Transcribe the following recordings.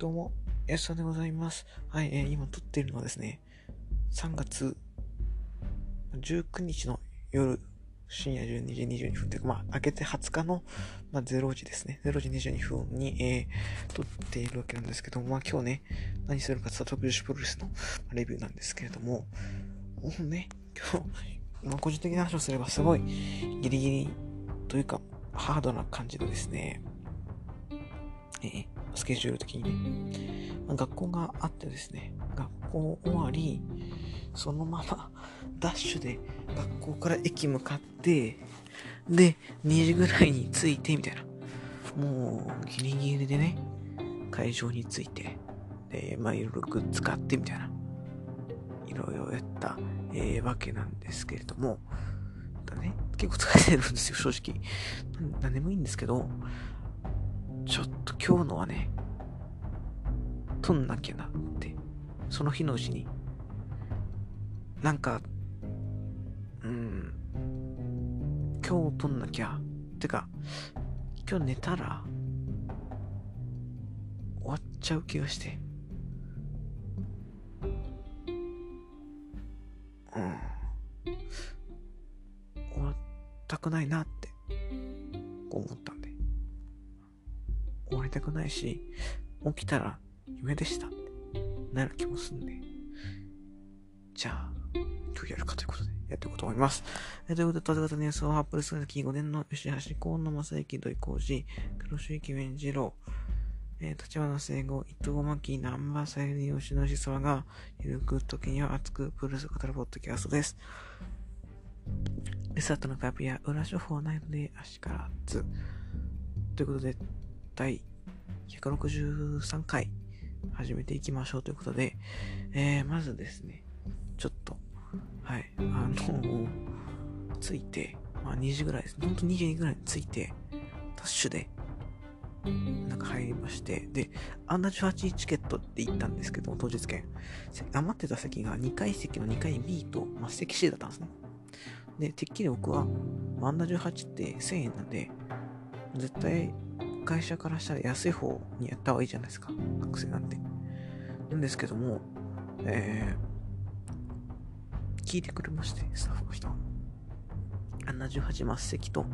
どうも、安さんでございます。はい、えー今撮っているのはですね、3月19日の夜、深夜12時22分というか、まあ、明けて20日の、まあ、0時ですね。0時22分に、えー、撮っているわけなんですけども、まあ、今日ね、何するかって言ったら、特殊プロレスのレビューなんですけれども、もうね、今日、まあ、個人的な話をすれば、すごい、ギリギリというか、ハードな感じでですね、えースケジュール的にね、ま学校があってですね、学校終わり、そのまま ダッシュで学校から駅向かって、で、2時ぐらいに着いて、みたいな。もう、ギリギリでね、会場に着いて、で、まあ、いろいろグッズ買って、みたいな。いろいろやった、えーわけなんですけれども、だね、結構疲れてるんですよ、正直。ななんでもいいんですけど、ちょっと今日のはね、撮んなきゃなって、その日のうちに、なんか、うん、今日撮んなきゃ、てか、今日寝たら、終わっちゃう気がして。うん。終わったくないなって、こう思った。終わりたくないし、起きたら夢でしたってなる気もすんで。じゃあ、今日やるかということで、やっていこうと思います。えーということで、ということで、ニュースを発表する5年の吉橋、河野正幸、土井浩二、黒潮駅弁次郎、えー、立花聖吾、伊藤巻、南波さゆり、吉野志沢が、ゆるく時には熱くプルス語るポッドキャストです。スタートのカープや裏処方ないので、足からず。ということで、第163回始めていきましょうということで、えー、まずですね、ちょっと、はい、あの着いて、まあ2時ぐらいですね。ほんと2時ぐらいに着いて、ダッシュで、なんか入りまして、で、アンダー18チケットって言ったんですけど、当日券。余ってた席が2階席の2階 B と、まあ、席 C だったんですね。で、てっきり僕は、アンダー18って1000円なんで、絶対会社からしたら安い方にやった方がいいじゃないですか。学生なんて。なんですけども、えー、聞いてくれまして、スタッフの人が。あんな18末席と、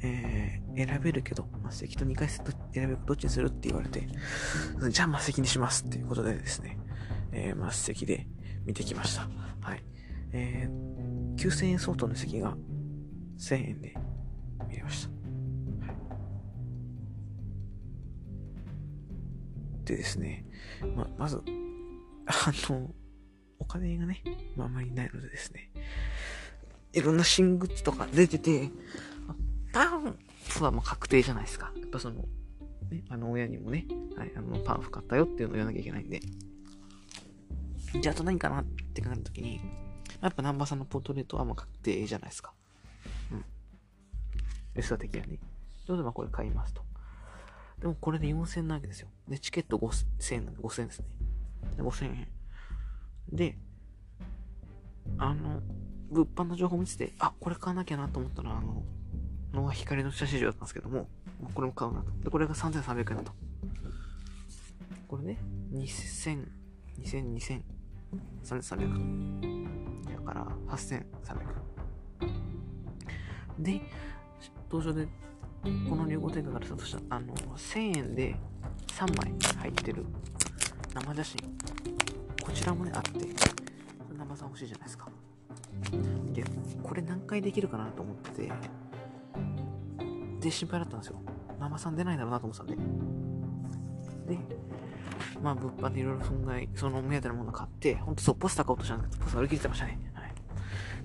えー、選べるけど、末席と2回セット選べるどっちにするって言われて、じゃあ末席にしますっていうことでですね、えー、末席で見てきました。はい。えー、9000円相当の席が1000円で見れました。でですね、ま、まず、あの、お金がね、まあ、あまりないのでですね、いろんな新グッズとか出てて、パンフはもう確定じゃないですか。やっぱその、ね、あの親にもね、はい、あのパンフ買ったよっていうのを言わなきゃいけないんで。じゃああと何かなって考えたときに、やっぱ南波さんのポートレートはもう確定じゃないですか。うん。レスタ的にはね。というで、まあこれ買いますと。でもこれで4000円なわけですよ。で、チケット5000円なんで5000円ですね。で、5000円。で、あの、物販の情報を見てて、あ、これ買わなきゃなと思ったら、あの、ノア光の写真集だったんですけども、これも買うなと。で、これが3300円だと。これね、2000、2000、2000、3300。だから、8300。で、登場でこの流行展開からスタートした、あの、1000円で3枚入ってる生写真。こちらもね、あって、生さん欲しいじゃないですか。で、これ何回できるかなと思ってて、で、心配だったんですよ。生さん出ないだろうなと思ってたんで。で、まあ、物販でいろいろ損害、その目当てのもの買って、ほんとそう、ポスター買おうとしたんですけど、ポスター売り切れてましたね。はい。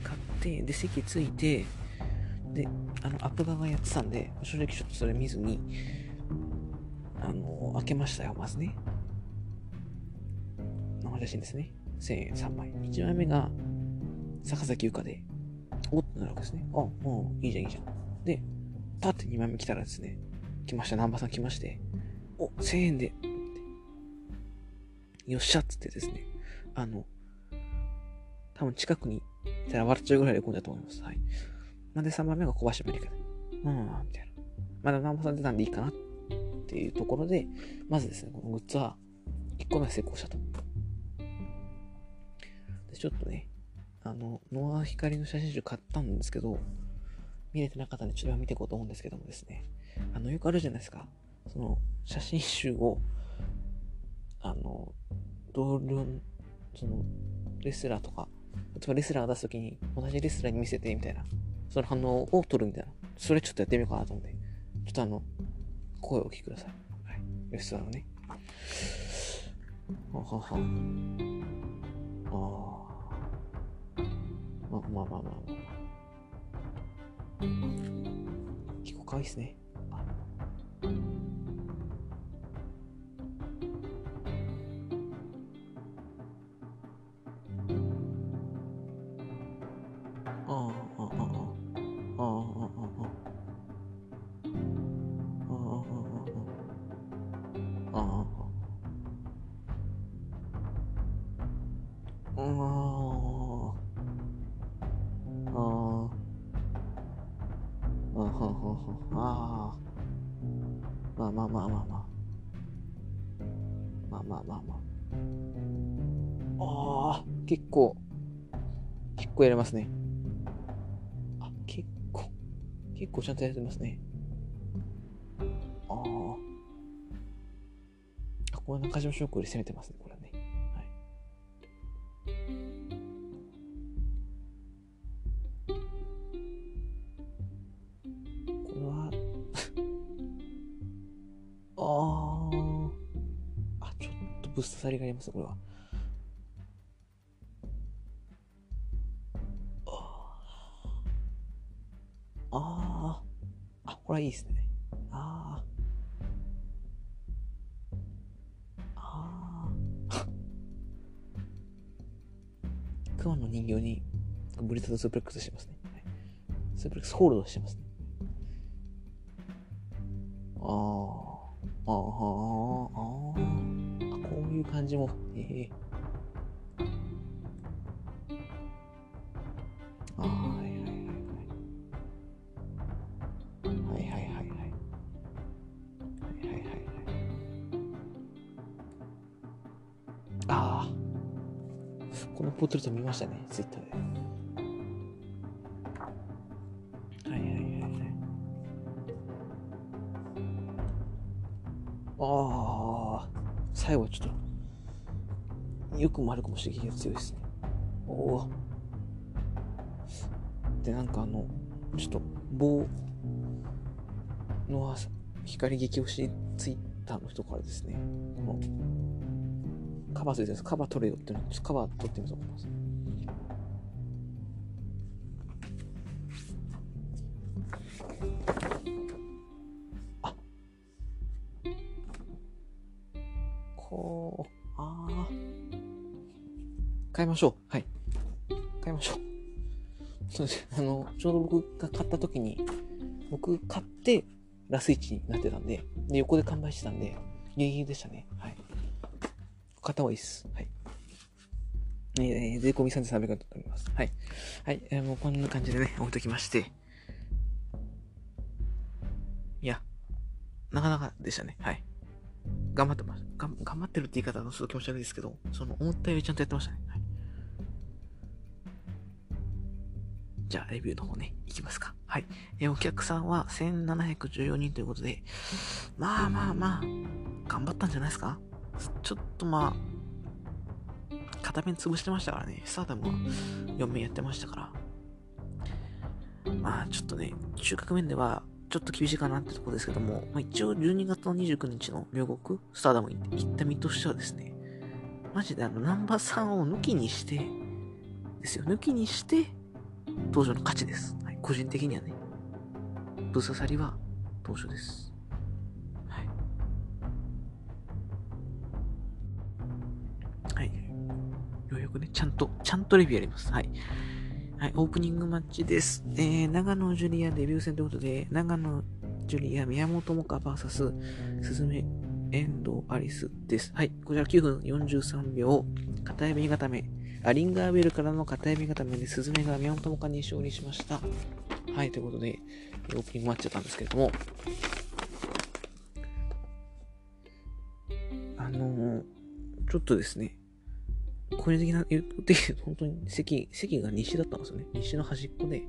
買って、で、席ついて、で、あの、アップ側がやってたんで、正直ちょっとそれ見ずに、あの、開けましたよ、まずね。生写真ですね。1000円3枚。1枚目が、坂崎優香で、おっとなるわけですね。あ、もういいじゃん、いいじゃん。で、パって2枚目来たらですね、来ました、南波さん来まして、お、1000円で、よっしゃっつってですね、あの、多分近くにいたら笑っちゃうぐらいで混んだと思います。はい。なんで3番目が小橋アメリカで。うん、みたいな。まだ南波さん出たんでいいかなっていうところで、まずですね、このグッズは1個目は成功したと。で、ちょっとね、あの、ノア光の写真集買ったんですけど、見れてなかったんで、ちょっと見ていこうと思うんですけどもですね、あの、よくあるじゃないですか。その、写真集を、あの、同僚、その、レスラーとか、例えばレスラーが出すときに、同じレスラーに見せてみたいな、その反応を取るみたいな、それちょっとやってみようかなと思って、ちょっとあの、声をお聞きください。はい。レスラーのね。ははは。ああ。まあまあまあまあまあ。結構可愛いっすね。あ結構、結構やれますね。あ、結構、結構ちゃんとやれてますね。ああ。あ、これ中島翔子より攻めてますね、これね。はい。これは ああ。あ、ちょっとぶっ刺さりがあります、これは。ストスープレックスしてますね。スープレックスホールドしてますね。ああ、ああ、ああ、こういう感じも、ええー。ああ、はいはいはいはい。はいはいはいはい。はいはいはいはい。ああ、このポートレート見ましたね、ツイッターで。よくも悪くも刺激が強いですね。おお。で、なんかあの、ちょっと棒の光激推しツイッターの人からですね、このカバーついてるんです。カバー取れよっていうのカバー取ってみようと思います。あの、ちょうど僕が買った時に、僕買ってラスイチになってたんで、で、横で完売してたんで、ギリギリでしたね。はい。買った方がいいです。はい。えー、税込み3300円となっております。はい。はい、えー、もうこんな感じでね、置いときまして。いや、なかなかでしたね。はい。頑張ってます。が頑張ってるって言い方はちょっと気持ち悪いですけど、その思ったよりちゃんとやってましたね。じゃあ、レビューの方ね、いきますか。はい。え、お客さんは1714人ということで、まあまあまあ、頑張ったんじゃないですか？ちょっとまあ、片面潰してましたからね、スターダムは4面やってましたから。まあちょっとね、収穫面ではちょっと厳しいかなってとこですけども、まあ、一応12月の29日の両国、スターダムに行った身としてはですね、マジであの、ナンバー3を抜きにして、ですよ、抜きにして、登場の勝ちです。はい、個人的にはね。ぶっ刺さりは登場です。はい。はい。ようやくね、ちゃんと、ちゃんとレビューやります。はい。はい、オープニングマッチです。えー、長野ジュリアデビュー戦ということで、長野ジュリア宮本モカ VS スズメ遠藤アリスです。はい、こちら9分43秒、片指固め、アリンガーベルからの片指固めで、スズメが宮本モカに勝利しました。はい、ということで、オープニングマッチだったんですけれども、あのー、ちょっとですね、個人的な、言って本当に席、席が西だったんですよね。西の端っこで、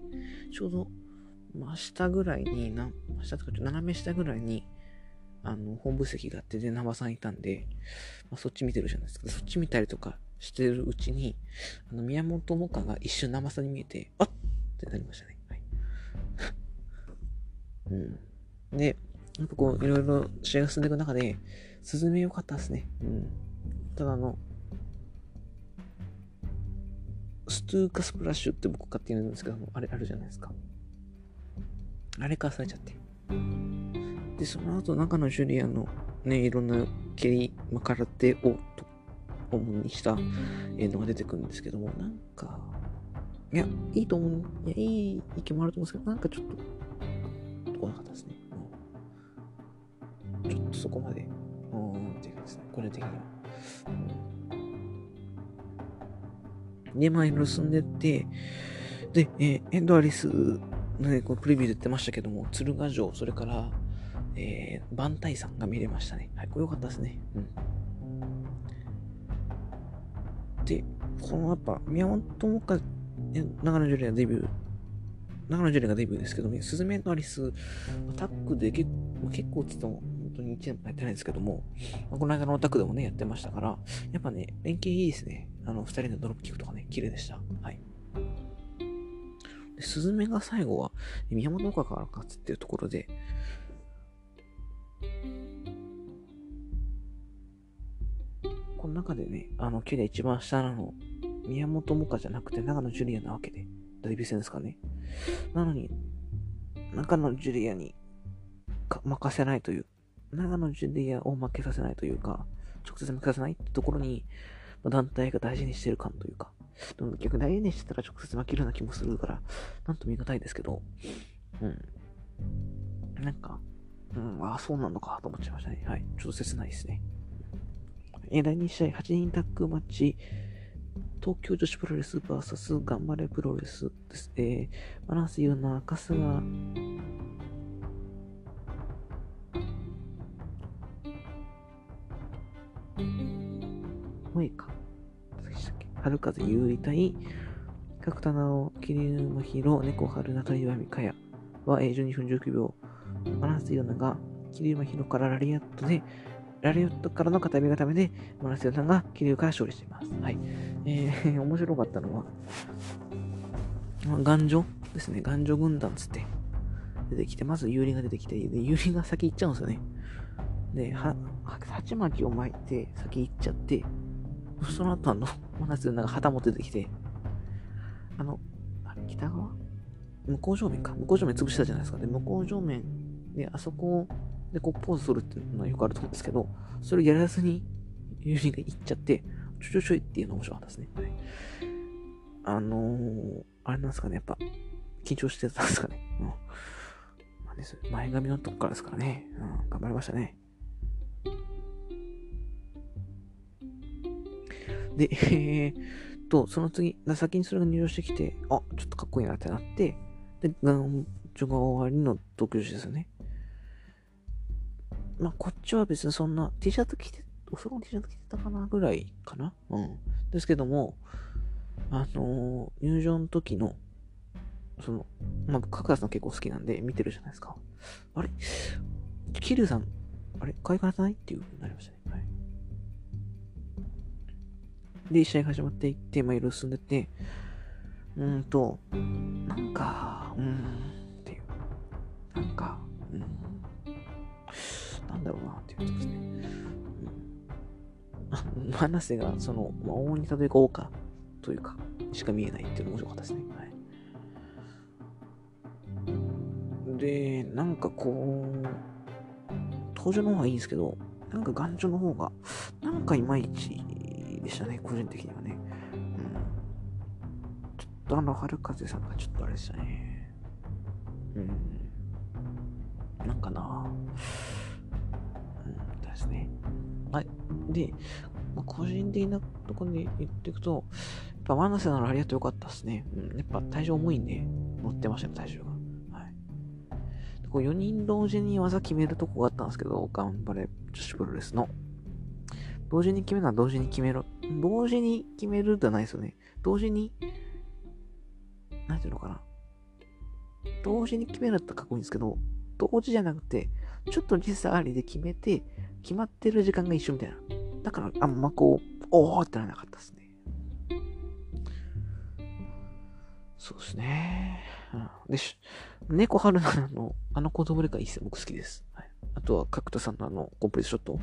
ちょうど真下ぐらいに、な真下とか斜め下ぐらいに、あの、本部席があって、で、生さんいたんで、まあ、そっち見てるじゃないですか。そっち見たりとかしてるうちに、あの、宮本もかが一瞬生さに見えて、あっってなりましたね。はい。うん。で、やっぱこう、いろいろ試合が進んでいく中で、スズメ良かったですね。うん。ただあの、ストゥーカスプラッシュって僕勝手に言うんですけど、あれあるじゃないですか。あれかされちゃって。で、その後、中のジュリアのね、いろんな蹴り、まあ、空手をと主にしたのが出てくるんですけども、なんか、いや、いいと思う。いや、いい意見もあると思うんですけど、なんかちょっと、来なかったですね。ちょっとそこまで、うーんっていうかですね、個人的には。うん、で、まあ、いろいろ進んでって、で、えー、エンドアリスね、このプレビューで言ってましたけども、鶴ヶ城、それから、えー、万体山が見れましたね。はい、これ良かったですね。うん。このやっぱ、宮本もか、長野ジュリアデビュー、長野ジュリアがデビューですけどね、スズメのアリス、タックで結結構つっても、本当に1年もやってないんですけども、まあ、この間のオタクでもね、やってましたから、やっぱね、連携いいですね。あの、二人のドロップキックとかね、綺麗でした。はい。で、スズメが最後は、宮本岡から勝つっていうところで、この中でね、あの、キュリア一番下なの、宮本萌歌じゃなくて長野ジュリアなわけで、デビュー戦ですかね。なのに、長野ジュリアに任せないという、長野ジュリアを負けさせないというか、直接負けさせないってところに、団体が大事にしてる感というか、でも逆に大事にしてたら直接負けるような気もするから、なんと見難いですけど、うん。なんか、うん、ああ、そうなのかと思っちゃいましたね。はい。ちょっと切ないですね。え第2試合、8人タッグマッチ、東京女子プロレス VS 頑張れプロレスです。えー、バランス言うな、春日、萌か。春風優里対角田直、桐生真宙、猫春菜と岩見かやは、えー、12分19秒。バランス言うなが、桐生真宙からラリアットで、ラリオットからの片目がためで、マラセオさんが桐生から勝利しています。はい。えー、面白かったのは、頑丈ですね。頑丈軍団つって出てきて、まず有利が出てきて、で、有利が先行っちゃうんですよね。で、は、は鉢巻きを巻いて先行っちゃって、その後あの、マラセオなんか旗持って出てきて、あの、あ、北側？向こう正面か。向こう正面潰したじゃないですか。で、向こう正面で、あそこで、こう、ポーズするっていうのはよくあると思うんですけど、それをやらずに、ユーリが行っちゃって、ちょちょちょいっていうの面白かったですね。はい、あのー、あれなんですかね、やっぱ、緊張してたんですかね。うん。まあね、前髪のとこからですからね。うん、頑張りましたね。で、えー、と、その次、先にそれが入場してきて、あ、ちょっとかっこいいなってなって、で、ガンチョが終わりの特女子ですよね。まあ、こっちは別にそんな、T シャツ着て、おそろの T シャツ着てたかなぐらいかな？うん。ですけども、あのー、入場の時の、その、まあ、角田さん結構好きなんで見てるじゃないですか。あれ？キルさん、あれ？可愛くないっていう風になりましたね。はい。で、試合が始まっていって、まあ、いろいろ進んでって、うんと、なんか、うん、っていう。なんか、うん、なんだろうなっていうことですね。うん、話せが、その、まあ、大に例えがかというか、しか見えないっていうのも面白かったですね。はい。で、なんかこう、登場の方がいいんですけど、なんか頑丈の方が、なんかいまいちでしたね、個人的にはね。うん。ちょっとあの、春風さんがちょっとあれでしたね。うん。なんかなぁ。うんですね。で、まあ、個人的なところで言っていくと、やっぱワナセならありがとうよかったですね。うん。やっぱ体重重いんで、乗ってましたね、体重が。はい。でこう4人同時に技決めるとこがあったんですけど、頑張れ女子プロレスの。同時に決めるのは同時に決めろ。同時に決めるではないですよね。同時に、なんていうのかな。同時に決めるってかっこいいんですけど、同時じゃなくて、ちょっと時差ありで決めて、決まってる時間が一緒みたいな。だから、あんまこう、おーってならなかったですね。そうですね。うん、でし、猫春菜のあの子供レカいいっすよ。僕好きです。はい、あとは角田さんのあのコンプリートショット。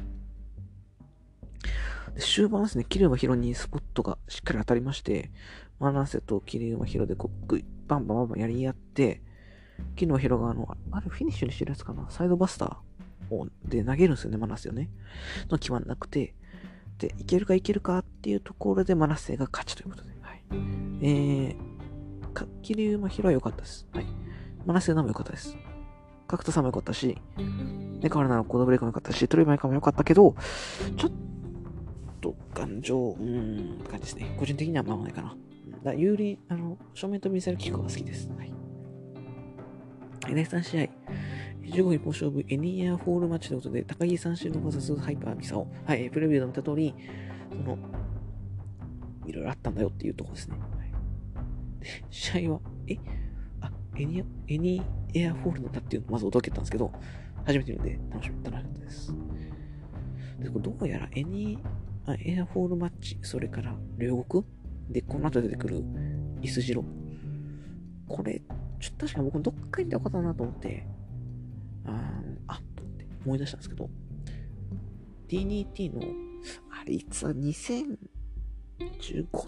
で終盤ですね、桐生ヒロにスポットがしっかり当たりまして、マナセと桐生ヒロでこっくバンバンバンバンやり合って、桐生ヒロがあの、あれフィニッシュにしてるやつかなサイドバスターをで投げるんですよね、マナセをね。の決まんなくて、で、いけるかいけるかっていうところでマナセが勝ちということで。はい。えー、か、桐生ヒロは良かったです。はい。マナセナも良かったです。角田さんも良かったし、ネカワルナのコードブレイクも良かったし、トレイマイカも良かったけど、ちょっと頑丈、うん、感じですね。個人的にはまあないかな。だ有利、あの、正面とミサイルキックが好きです。はい。第3試合、15分一本勝負、エニウェアフォールマッチということで、高木三四郎 VS ハイパーミサオ。はい、プレビューで見た通り、その、いろいろあったんだよっていうとこですね。はい、試合は、え？あ、エニア、エニエアフォールなんだっていうのをまず驚けたんですけど、初めて見るんで楽しみ、楽しかったです。で、どうやらエニあエアフォールマッチ、それから両国？で、この後出てくるイスジロ。これ、ちょっと確か僕どっか行ったことだなと思って、ああ、と思って思い出したんですけど、DNT の、あれいつは2015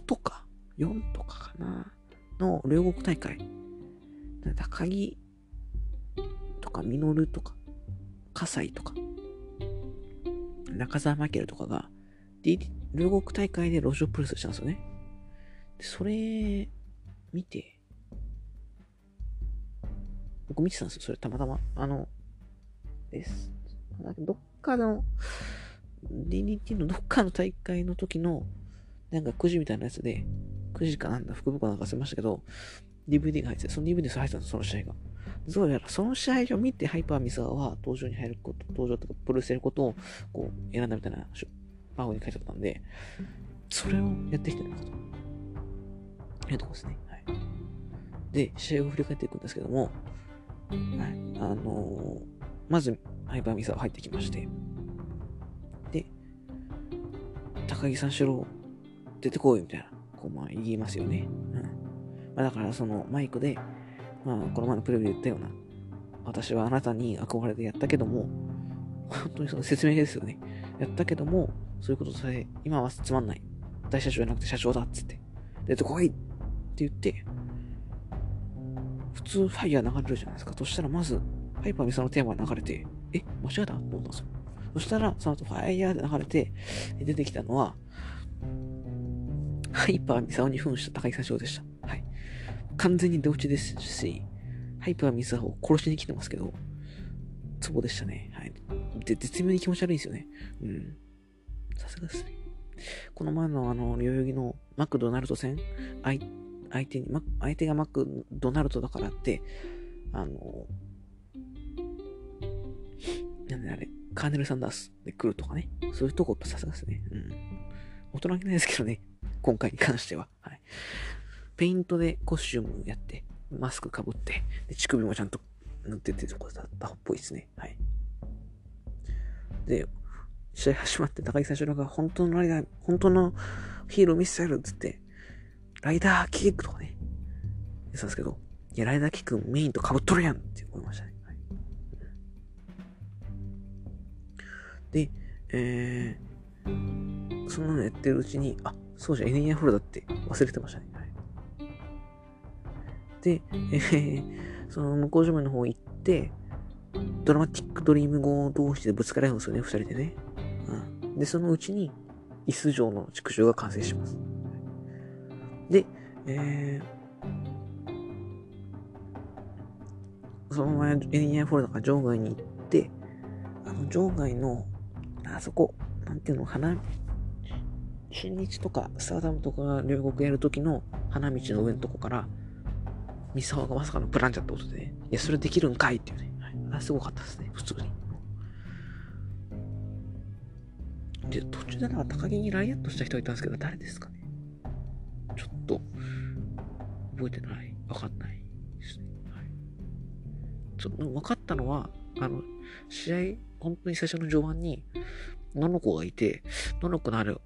とか4とかかなの両国大会。高木とかミノルとか、葛西とか、中澤マケルとかが、D 両国大会で路上プレスしたんですよね。で、それ、見て、僕見てたんですよ、それたまたま。あの、です。どっかの、DDT のどっかの大会の時の、なんかくじみたいなやつで、くじかなんだ、福袋なんか忘れましたけど、DVD が入ってて、その DVD に入ってたんです、その試合が。どうやらその試合を見てハイパーミサーは登場に入ること、登場とかプロレスやることをこう選んだみたいなパフに書いてあったんで、それをやってきてるのかと。いうとこですね。はい。で、試合を振り返っていくんですけども、はい。あのー、まず、ハイパーミサー入ってきまして、で、高木三四郎、出てこいみたいな、こう、まあ言いますよね。うん。まあだからそのマイクで、まあこの前のプレビューで言ったような、私はあなたに憧れてやったけども、本当にその説明ですよね。やったけども、そういうことさえ、今はつまんない。大社長じゃなくて社長だっつって。出てこいって言って、普通ファイヤー流れるじゃないですか。そしたらまず、ハイパーミサのテーマが流れて、え、間違えた？と思ったんですよ。そしたら、その後ファイヤーで流れて、出てきたのは、ハイパーミサオに扮した高木社長でした。はい。完全に出落ちですし、ハイパーミサオを殺しに来てますけど、ツボでしたね。はい。で、絶妙に気持ち悪いんですよね。うん。さすがですね。この前のあの、代々木のマクドナルド戦、相相手に、相手がマクドナルドだからって、あの、なんであれ、カーネル・サンダースで来るとかね。そういうとこさすがですね。うん。大人げないですけどね。今回に関しては。はい。ペイントでコスチュームやって、マスクかぶって、で乳首もちゃんと塗っててとこだったっぽいですね。はい。で、試合始まって高木最初が本当のライダー、本当のヒーロー見せてやるっつって、ライダーキックとかね、言ってたんですけど、いや、ライダーキックメインと被っとるやんって思いましたね。で、えー、そんなのやってるうちに、あ、そうじゃ、エネアフロだって忘れてましたね。はい、で、えー、その向こう上面の方行って、ドラマティックドリーム号同士でぶつかり合うんですよね、二人でね。うん。で、そのうちに、椅子状の畜生が完成します。で、えー、そのままエニアフォルダが場外に行って、あの場外の、あそこ、なんていうの、花、新日とかスターダムとか両国やるときの花道の上のとこから、三沢がまさかのプランチャってことで、ね、いや、それできるんかいっていうね。はい、あすごかったですね、普通に。で、途中でなんか高木にライアットした人がいたんですけど、誰ですかねちょっと、覚えてない。わかんないですね。はい。ちょっと、分かったのは、あの、試合、本当に最初の序盤に、野の子がいて、野の子のある、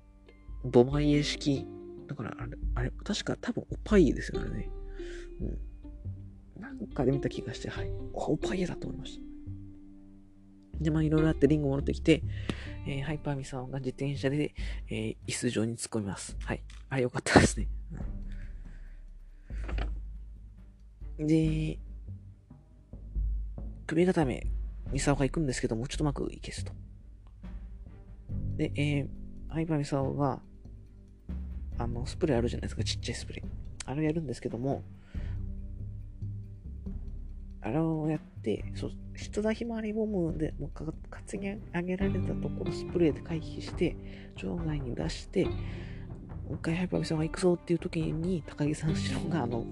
ボマイエ式、だからあれ、あれ、確か多分オパイエですよね。うん。なんかで見た気がして、はい。オパイエだと思いました。で、まあいろいろあってリング戻ってきて、えー、ハイパーミサオが自転車で、えー、椅子上に突っ込みます。はい。あ、よかったですね。で、首固め、ミサオが行くんですけども、ちょっとうまくいけずと。で、えー、ハイパーミサオが、あの、スプレーあるじゃないですか、ちっちゃいスプレー。あれをやるんですけども、あれをやって、そう、人田ひまわりボムでもう担ぎ上げられたところスプレーで回避して、場外に出して、もう一回ハイパーミサオが行くぞっていう時に、高木三四郎が、あの、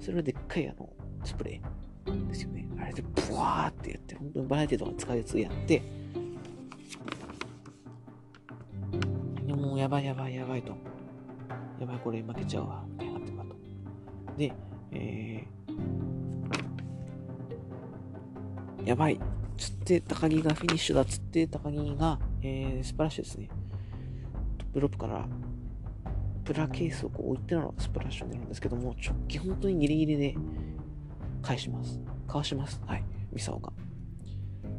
それはでっかいあの、スプレーですよね。あれでブワーってやって、本当にバラエティとか使いやつやって、もうやばいやばいやばいと。やばい、これ負けちゃうわ。みたいなってかと。で、えー、やばい。つって、高木がフィニッシュだつって、高木が、えー、スプラッシュですね。トップロープから、プラケースをこう置いてのスプラッシュになるんですけども、直帰本当にギリギリで返します。かわします。はい。ミサオが。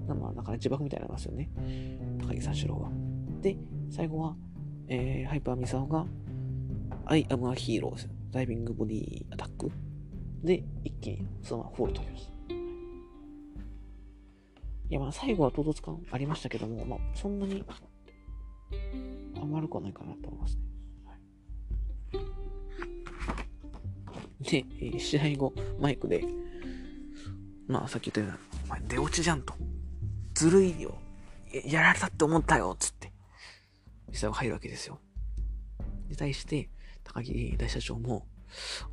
まあ、だから自爆みたいになりますよね。高木三四郎は。で、最後は、えー、ハイパーミサオが、アイアムアヒーローです。ダイビングボディアタック。で、一気にそのままフォール取ります。いや、まあ最後は唐突感ありましたけども、まあそんなに余るくはないかなと思いますね。はい、で、試合後、マイクで、まあさっき言ったような、お前出落ちじゃんと。ずるいよ。やられたって思ったよ、つって。実際は入るわけですよ。で、対して、高木大社長も、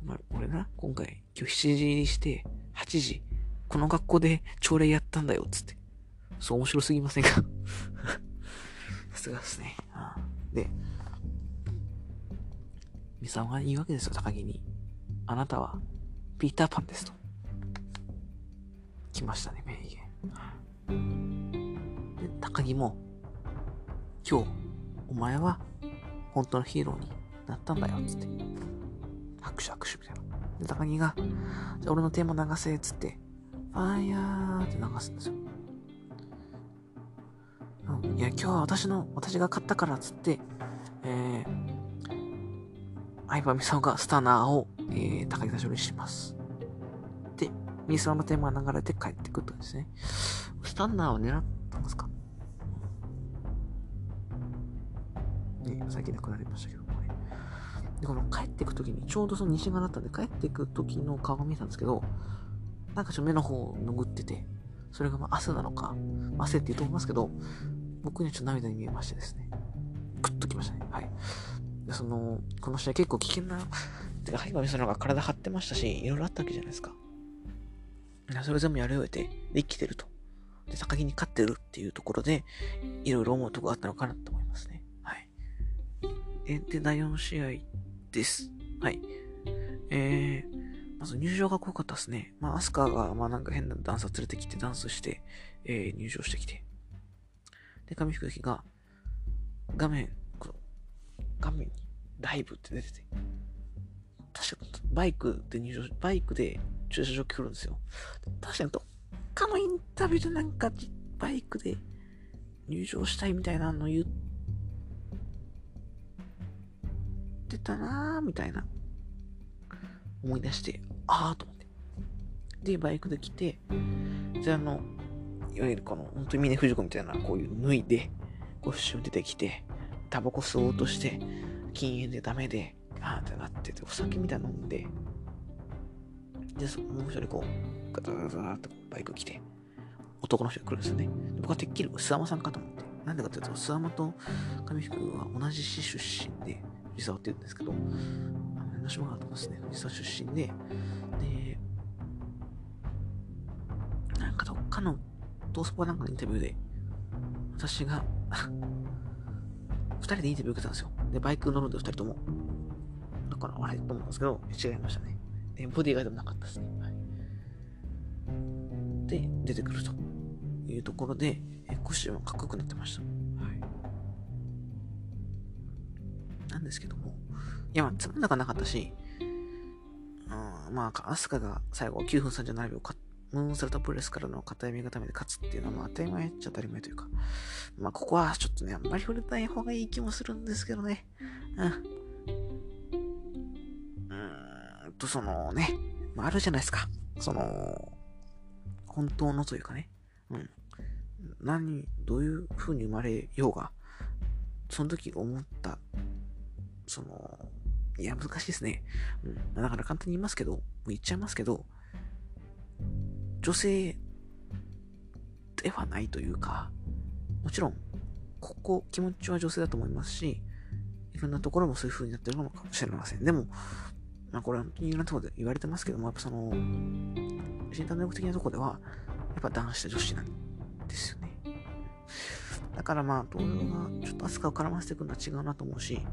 お前、俺な、今回、今日7時入りして、8時、この学校で朝礼やったんだよ、つって。そう面白すぎませんか？さすがですね。で、ミサオが言うわけですよ、高木に。あなたは、ピーターパンですと。来ましたね、名言。で、高木も、今日、お前は本当のヒーローになったんだよ、つって。拍手拍手みたいな。で、高木が、じゃ俺のテーマ流せ、つって、ファイヤーって流すんですよ。うん、いや、今日は私の、私が勝ったから、つって、えー、相葉美沙がスタナーを、えー、高木社長にします。で、ミサオのテーマが流れて帰ってくるとですね。スタンナーを狙ったんですか？ね、最近亡くなりましたけどもね。で、この帰っていくときに、ちょうどその西側だったんで、帰っていくときの顔が見えたんですけど、なんかちょっと目の方を拭ってて、それがまあ汗なのか、汗って言うと思いますけど、僕にはちょっと涙に見えましてですね。グッときましたね。はい。で、その、この試合結構危険な、てか、ハイバーミスのが体張ってましたし、いろいろあったわけじゃないですか。それ全部やり終えて、で、生きてると。で、高木に勝ってるっていうところで、いろいろ思うとこがあったのかなと思いますね。えで、第4試合です。はい。えー、まず入場が濃かったですね。まあ、アスカが、まあなんか変なダンサー連れてきて、ダンスして、えー、入場してきて。で、紙吹雪が、画面、この、画面に、ライブって出てて。確か、バイクで入場、バイクで駐車場来るんですよ。確かに、どっかのインタビューでなんか、バイクで入場したいみたいなの言ってたなーみたいな。思い出して、あーと思って。で、バイクで来て、で、あの、いわゆるこの、本当に峰不二子みたいな、こういう脱いで、こう、後ろ出てきて、タバコ吸おうとして、禁煙でダメで、あーってなってて、お酒みたいな飲んで、で、そもう一人こう、ガタガタガタってバイク来て、男の人が来るんですよね。僕はてっきり諏訪間さんかと思って。なんでかっていうと、諏訪間と上福は同じ市出身で、藤沢って言うんですけど、あの、江ノ島川とかですね、藤沢出身で、で、なんかどっかの、トースポなんかのインタビューで、私が 二人でインタビュー受けたんですよ。で、バイク乗るんで二人とも。だから、あれと思ったんですけど、違いましたね。で、ボディーガードもなかったですね。はい。で、出てくるというところで、えコスチュームかっこよくなってました。はい。なんですけども、いや、まあ、つまんなくなかったし、うん、まあ、アスカが最後9分37秒か、ムーンサルトプレスからの片読み固めで勝つっていうのは、まあ、当たり前っちゃ当たり前というか、まあ、ここはちょっとね、あんまり触れない方がいい気もするんですけどね。うん。んと、そのね、まあ、あるじゃないですか。その、本当のというかね。うん。何、どういう風に生まれようが、その時思った、その、いや、難しいですね。うん。だから簡単に言いますけど、もう言っちゃいますけど、女性ではないというか、もちろん、ここ、気持ちは女性だと思いますし、いろんなところもそういう風になってるのかもしれません。でも、まあこれは本当にいろんなところで言われてますけども、やっぱその、身体能力的なところでは、やっぱ男子と女子なんですよね。だからまあ、東洋がちょっとアスカを絡ませていくのは違うなと思うし、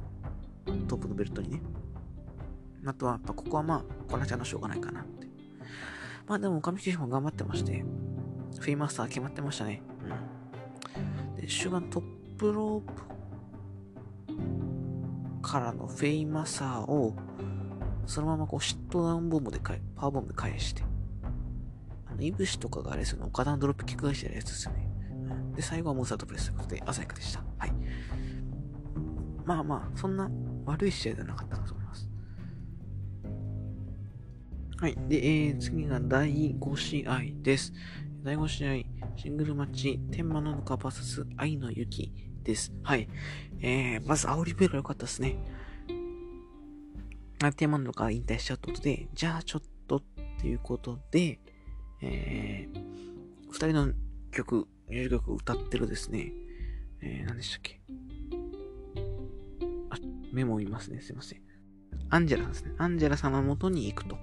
トップのベルトにね。あとは、やっぱここはまあ、こなちゃんのしょうがないかなって。まあでも、上木も頑張ってまして、フェイマスター決まってましたね。うん。で、終盤トップロープからのフェイマサーを、そのままこう、シットダウンボムで返パワーボムで返して、あの、イブシとかがあれですよね、岡田のドロップキック返してるやつですよね。で、最後はモンスタートプレスということで、鮮やかでした。はい。まあまあ、そんな悪い試合ではなかったかと思います。はい。で、えー、次が第5試合です。第5試合、シングルマッチ、天満のか VS 愛の雪です。はい。えー、まず、煽りベルが良かったですね。天満のか引退しちゃうってことで、じゃあちょっとっていうことで、えー、二人の曲、ミュージック曲歌ってるですね、えー、何でしたっけ？あメモを見ますね。すいません。アンジェラさんですね。アンジェラ様元に行くと。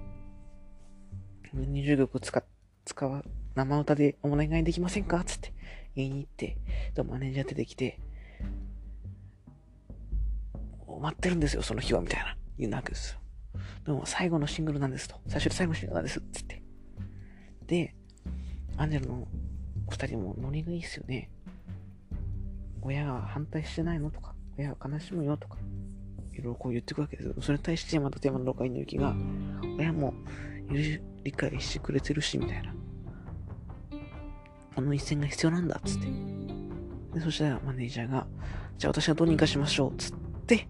20曲使、使わ、生歌でお願いできませんか？つって言いに行って、とマネージャー出てきて、待ってるんですよ、その日は、みたいな。言うわけですよ。でも、最後のシングルなんですと。最初で最後のシングルなんです、つって。で、アンジェラの二人もノリがいいっすよね。親が反対してないのとか、親が悲しむよとか、いろいろこう言ってくわけですよ。それに対してまたテーマのロカイの雪が、親も理解してくれてるし、みたいな。この一戦が必要なんだ、つって。で、そしたらマネージャーが、じゃあ私がどうにかしましょう、つって、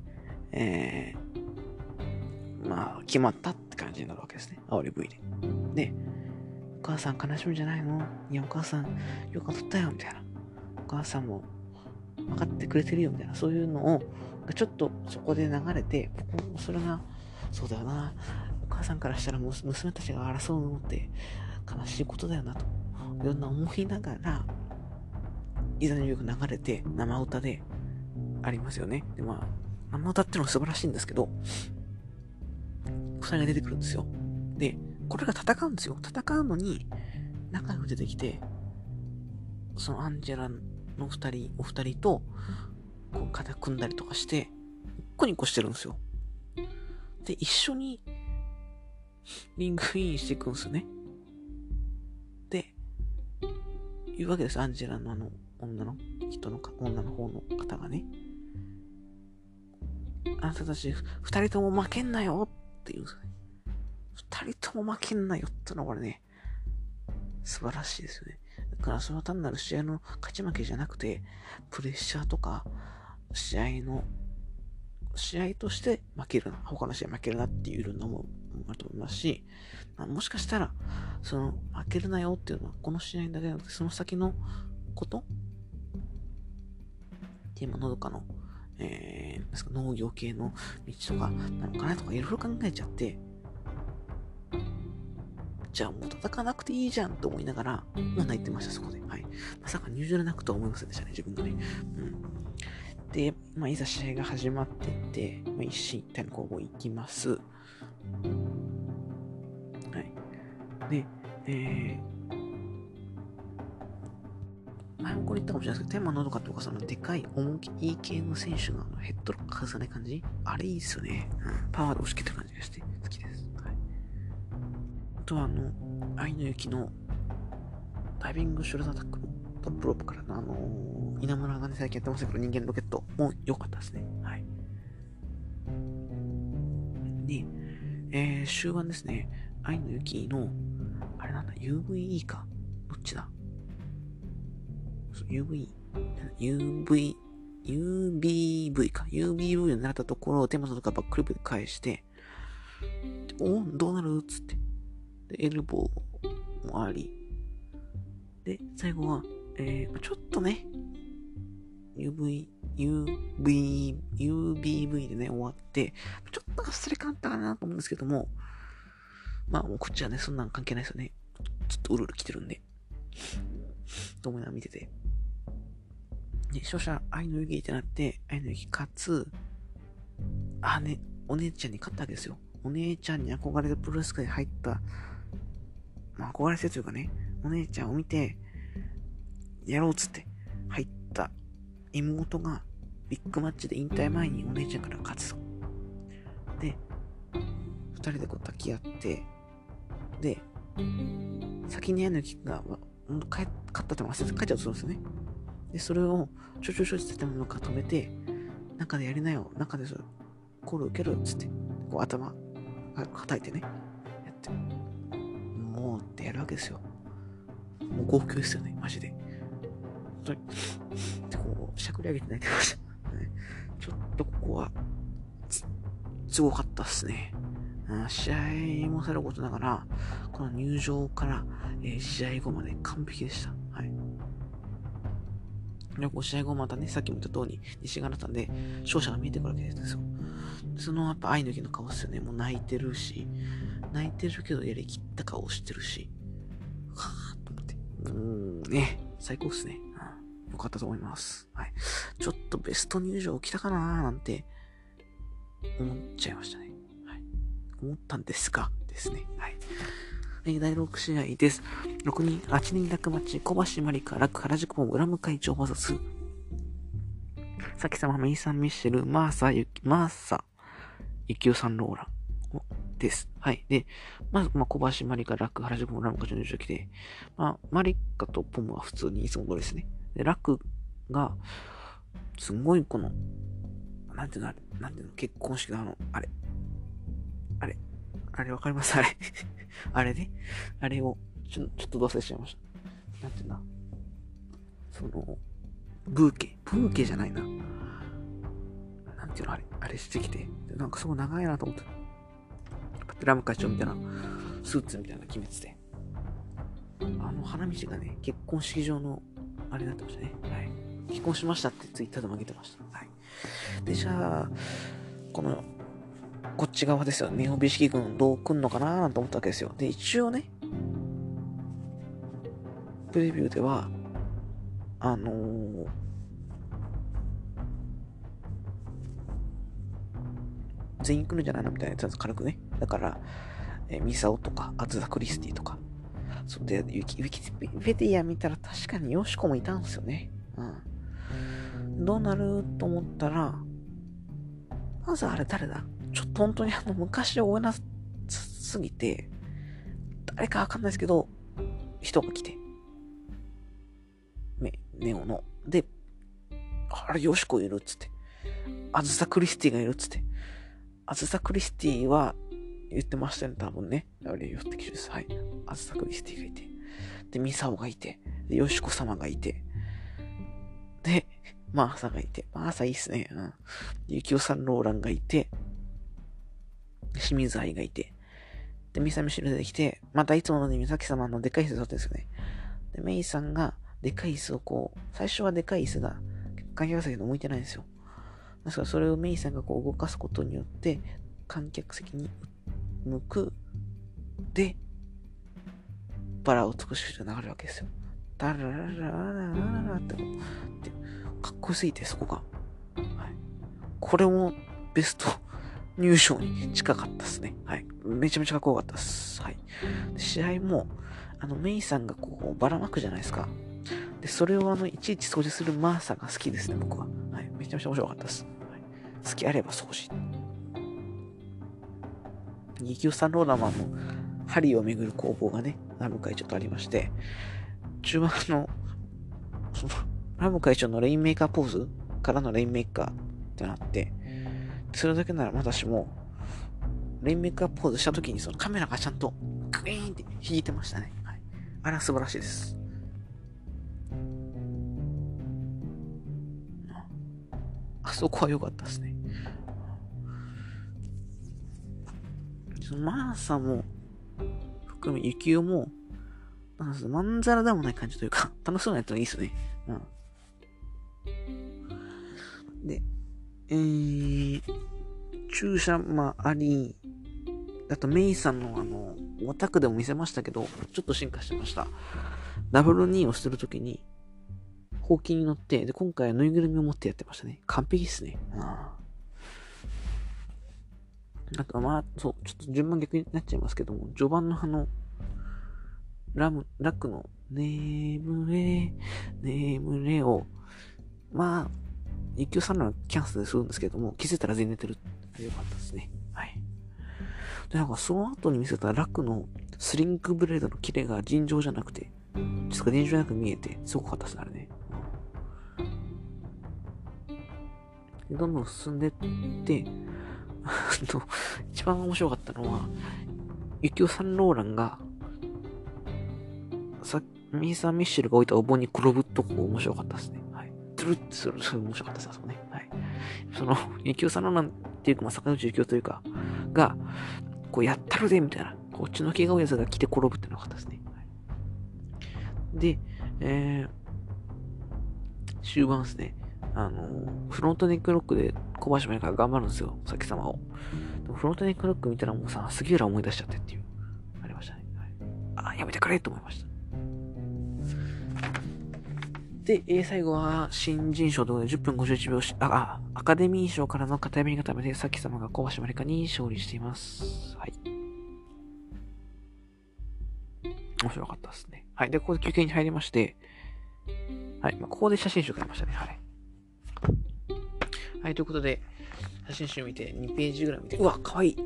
えー、まあ、決まったって感じになるわけですね。煽り V で。で、お母さん悲しむんじゃないの？いや、お母さん、よく取ったよ、みたいな。お母さんも分かってくれてるよ、みたいな。そういうのをちょっとそこで流れて、僕もそれが、そうだよな、お母さんからしたら娘たちが争うのって悲しいことだよなと、いろんな思いながら、いざ入力流れて生歌でありますよね。で、まあ、生歌っていうのは素晴らしいんですけど、二人が出てくるんですよ。で、これが戦うんですよ。戦うのに、仲良く出てきて、そのアンジェラの二人、お二人と、こう肩組んだりとかして、ニッコニコしてるんですよ。で、一緒にリングインしていくんですよね。で、言うわけです。アンジェラのあの女の人のか、女の方の方がね。あなたたち二人とも負けんなよって言うね。二人とも負けんなよってのはこれね、素晴らしいですよね。だからそれは単なる試合の勝ち負けじゃなくて、プレッシャーとか、試合の、試合として負けるな、他の試合負けるなっていうのもあると思いますし、ま、もしかしたら、その、負けるなよっていうのは、この試合だけじゃなくて、その先のこと？テーマのどかの、えー、農業系の道とかなのかなとかいろいろ考えちゃって、じゃあもう戦わなくていいじゃんと思いながら、もう泣いてました、そこで。はい。まさか入場で泣くとは思いませんでしたね、自分がね。うん。で、まあ、いざ試合が始まってって、まあ、一進一退の攻防いきます。はいで。え前もこれ言ったかもしれないですけど、天満のどかとか、そのでかい、重い系の選手のあのヘッドロック外さない感じ？あれいいっすよね。うん。パワーで押し切ってる感じがして好きです。はい。あとは、あの、愛の雪のダイビングシュルダータックトップロープからの、あのー、稲村がね、最近やってますけど、人間ロケットも良かったですね。はい。で、えー、終盤ですね、愛の雪の、あれなんだ、UVE か？どっちだ？?UV、UV、UBV か。UBV を狙ったところを手元とかバックリップで返して、おどうなるっつって。で、エルボーもあり。で、最後は、えー、ちょっとね、UV、UV、UBV でね、終わって、ちょっと忘れかったかなと思うんですけども、まあもうこっちはね、そんなん関係ないですよね。ちょっとうるうる来てるんで。と思いながら見てて。で、勝者、愛の雪ってなって、愛の雪勝つ、あ、ね、お姉ちゃんに勝ったわけですよ。お姉ちゃんに憧れてプロレス界に入った、まあ憧れてというかね、お姉ちゃんを見て、やろうっつって入った妹がビッグマッチで引退前にお姉ちゃんから勝つと。で、二人でこう抱き合って、で、先に矢のキックが、勝ったって忘れて帰っちゃうとするんですよね。で、それをちょちょちょってたのか止めて、中でやりなよ、中でそれ、コール受けろっつって、こう頭、叩いてね、やって、もうってやるわけですよ。もう号泣ですよね、マジで。当に、こう、しゃくり上げて泣いてました。ちょっとここは、すごかったっすね。試合もさることながら、この入場から、えー、試合後まで完璧でした。で、こう試合後またね、さっきも言った通り、西側だったんで、勝者が見えてくるわけですよ。そのやっぱ愛の気の顔っすよね。もう泣いてるし、泣いてるけどやりきった顔してるし、はぁと思って。うーん、ね、最高っすね。良かったと思います。はい。ちょっとベスト入場来たかなーなんて思っちゃいましたね。はい。思ったんですが、ですね。はい。第6試合です。6人、8人落マッチ、小橋まりか、楽原宿もグラム会長 VS、さきさま、メイサン・ミッシェル、マーサ、ユキ、マーサ、ユキオさんローランです。はい。で、まず、まあ、小橋まりか、楽原宿もグラム会長入場来て、まあ、マリカとポムは普通にいつも通りですね。で、楽が、すごいこの、なんていうの、なんていうの、結婚式のあの、あれ、あれ、あれわかります？あれ あれね、あれを、ちょ、ちょっと忘れちゃいました。なんていうんだ、その、ブーケ、ブーケじゃないな。なんていうの、あれ、あれしてきて、なんかすごい長いなと思って。ラム会長みたいな、スーツみたいなの決めてて。あの花道がね、結婚式場のあれになってましたね。はい。結婚しましたってツイッターでも上げてました。はい。で、じゃあ、この、こっち側ですよ。日本美式軍どう来んのかななんて思ったわけですよ。で、一応ね、プレビューでは、あのー、全員来るんじゃないのみたいなやつ軽くね。だから、えー、ミサオとか、アズザ・クリスティとか、そうで、ウィキ、ウィキペディア見たら確かにヨシコもいたんですよね。うん。どうなると思ったら、まずあれ誰だ？ちょっと本当にあの昔を追えなすぎて、誰かわかんないですけど、人が来て。ね、ネオの。で、あれ、ヨシコいるっつって。アズサ・クリスティがいるっつって。アズサ・クリスティは言ってましたよね、多分ね。あれ、寄ってきてです。はい。アズサクリスティがいて。で、ミサオがいて。で、ヨシコ様がいて。で、マーサがいて。マーサいいっすね。うん。ユキオさんローランがいて。清水愛がいて。で、ミサミシル出てきて、またいつものようにミサキ様のでかい椅子座ってんですよね。で、メイさんがでかい椅子をこう、最初はでかい椅子が、観客席に向いてないんですよ。ですからそれをメイさんがこう動かすことによって、観客席に向く。で、バラを美しく流れるわけですよ。ダラララララララって、かっこよすぎて、そこが。はい。これもベスト入賞に近かったですね。はい。めちゃめちゃかっこよかったです。はい。試合も、あの、メイさんがこう、ばらまくじゃないですか。で、それをあの、いちいち掃除するマーサが好きですね、僕は。はい。めちゃめちゃ面白かったです。はい、好きあれば掃除。ギキュサンローラマンの針を巡る攻防がね、ラム会長とありまして、中盤の、その、ラム会長のレインメーカーポーズからのレインメーカーってなって、それだけなら私も、レインメーカーポーズした時にそのカメラがちゃんとグイーンって引いてましたね。はい。あれは素晴らしいです。あそこは良かったですね。マーサも、含め、ユキオも、なんまんざらでもない感じというか、楽しそうなやつはいいっすね。うん。で、えー、注射、まあ、あり、あと、メイさんのあの、オタクでも見せましたけど、ちょっと進化してました。ダブル2をするときに、ほうきに乗って、で、今回はぬいぐるみを持ってやってましたね。完璧っすね。うん。あと、まあ、そう、ちょっと順番逆になっちゃいますけども、序盤のあの、ラム、ラックの、眠れ、眠れを、まあ、一挙さんはキャンセルするんですけども、気づいたら全然寝てる。よかったですね。はい。で、なんかその後に見せたラクのスリンクブレードのキレが尋常じゃなくて、実か尋常なく見えて、すごかったですね、あれね。どんどん進んでって、一番面白かったのは、ユキオサンローランが、さ、ミーサー・ミッシェルが置いたお盆に転ぶとこ面白かったですね。トゥルッする、それ面白かったです、あそこね。はい。その、ユキオサンローランっていうか、まあ、坂口ユキオというか、が、こうやったるで、みたいな、こっちの毛が多いやつが来て転ぶっていうのがかったですね。はい、で、えー、終盤ですね。あの、フロントネックロックで小橋までから頑張るんですよ、先様を。でもフロントネックロック見たらもうさ、杉浦思い出しちゃってっていう、ありましたね。はい、あ、やめてくれと思いました。で、えー、最後は新人賞ということで10分51秒し、あ、あアカデミー賞からの片読み固めで、さっき様が小橋まりかに勝利しています。はい。面白かったですね。はい。で、ここで休憩に入りまして、はい。まあ、ここで写真集買いましたね。はい。はい、ということで、写真集見て、2ページぐらい見て、うわ、かわいい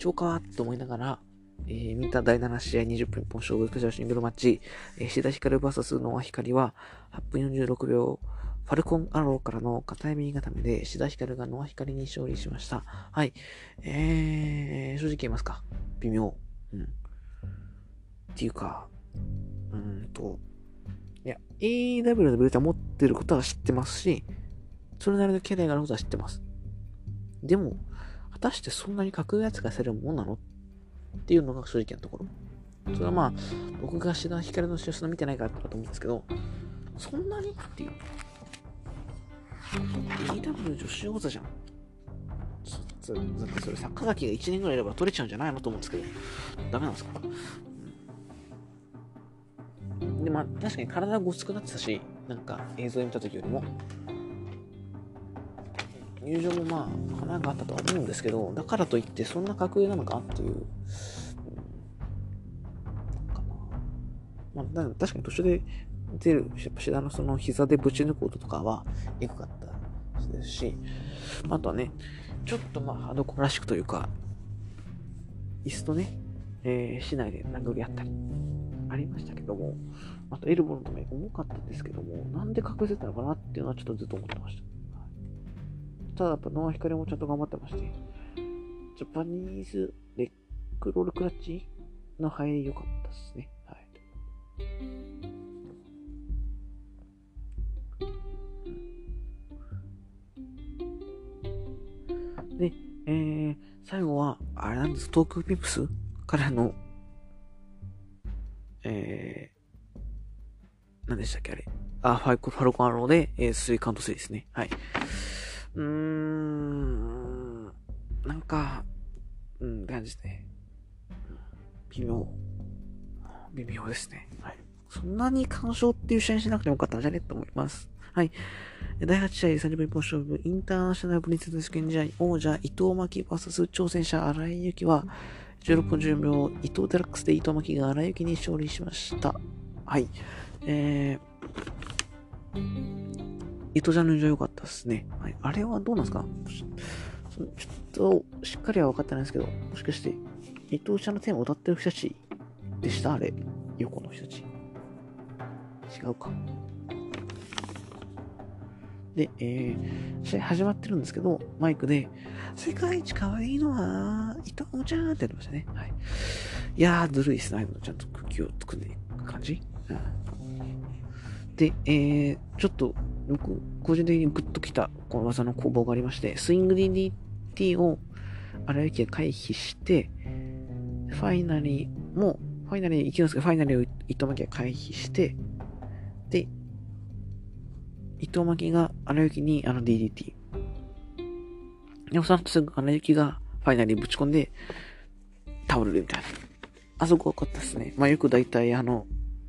超かわと思いながら、えー、見た第7試合20分一本勝負陸上シングルマッチ、えー、シダヒカル VS ノアヒカリは、8分46秒、ファルコンアローからの片指固めで、シダヒカルがノアヒカリに勝利しました。はい。えー、正直言いますか。微妙。うん。っていうか、うんと、いや、AEW のベルトは持ってることは知ってますし、それなりの経済があることは知ってます。でも、果たしてそんなに格上扱いされるもんなのっっていうのが正直なところ。それはまあ、僕が志田光の試合そんな見てないからと思うんですけど、そんなにっていう。EW 女子王座じゃん。それ、それ、坂崎が1年ぐらいいれば取れちゃうんじゃないのと思うんですけど、ダメなんですか、うん、で、まあ、確かに体がごつくなってたし、なんか映像で見た時よりも、入場もまあ、花があったとは思うんですけど、だからといってそんな格上なのかっていう、まあ、確かに途中で出る、やっぱ志田のその膝でぶち抜く音とかは、エグかったですし、あとはね、ちょっとまあ、ハードコアらしくというか、椅子とね、えー、市内で殴り合ったり、ありましたけども、あとエルボのため重かったんですけども、なんで隠せたのかなっていうのはちょっとずっと思ってました。ただやっぱノアヒカリもちゃんと頑張ってまして、ジャパニーズレックロールクラッチの入り良かったですね。はい。で、えー、最後は、あれなんです、トークピップスからの、えー、何でしたっけ、あれ。あ、ファイコ、ファルコンアローで、えー、3カウント3ですね。はい。うーん、なんか、うん、感じで、微妙。微妙ですね。はい。そんなに干渉っていう試合しなくてもよかったんじゃね？と思います。はい。第8試合30分一本勝負、インターナショナルブリンツ選手試合、王者伊藤巻 VS 挑戦者荒井由紀は、16分10秒、伊藤デラックスで伊藤巻が荒井由紀に勝利しました。はい。えー、伊藤ちゃんの入場良かったですね。はい。あれはどうなんですか？ちょっと、しっかりは分かってないんですけど、もしかして、伊藤ちゃんのテーマを歌ってる人たちでした？あれ。横の人たち。違うか。で、えー、試合始まってるんですけど、マイクで、世界一可愛いのは、伊藤ちゃんってやってましたね。はい。いやー、ずるいっすね。ちゃんと空気を作んでいく感じ。うん、で、えー、ちょっと、僕、個人的にグッときた、この技の攻防がありまして、スイング DDT を荒雪が回避して、ファイナリーも、ファイナリー行きますけど、ファイナリーを伊藤巻が回避して、で、伊藤巻が荒雪にあの DDT。でもその後すぐ荒雪がファイナリーぶち込んで、倒れるみたいな。あそこ良かったですね。まあよく大体あの、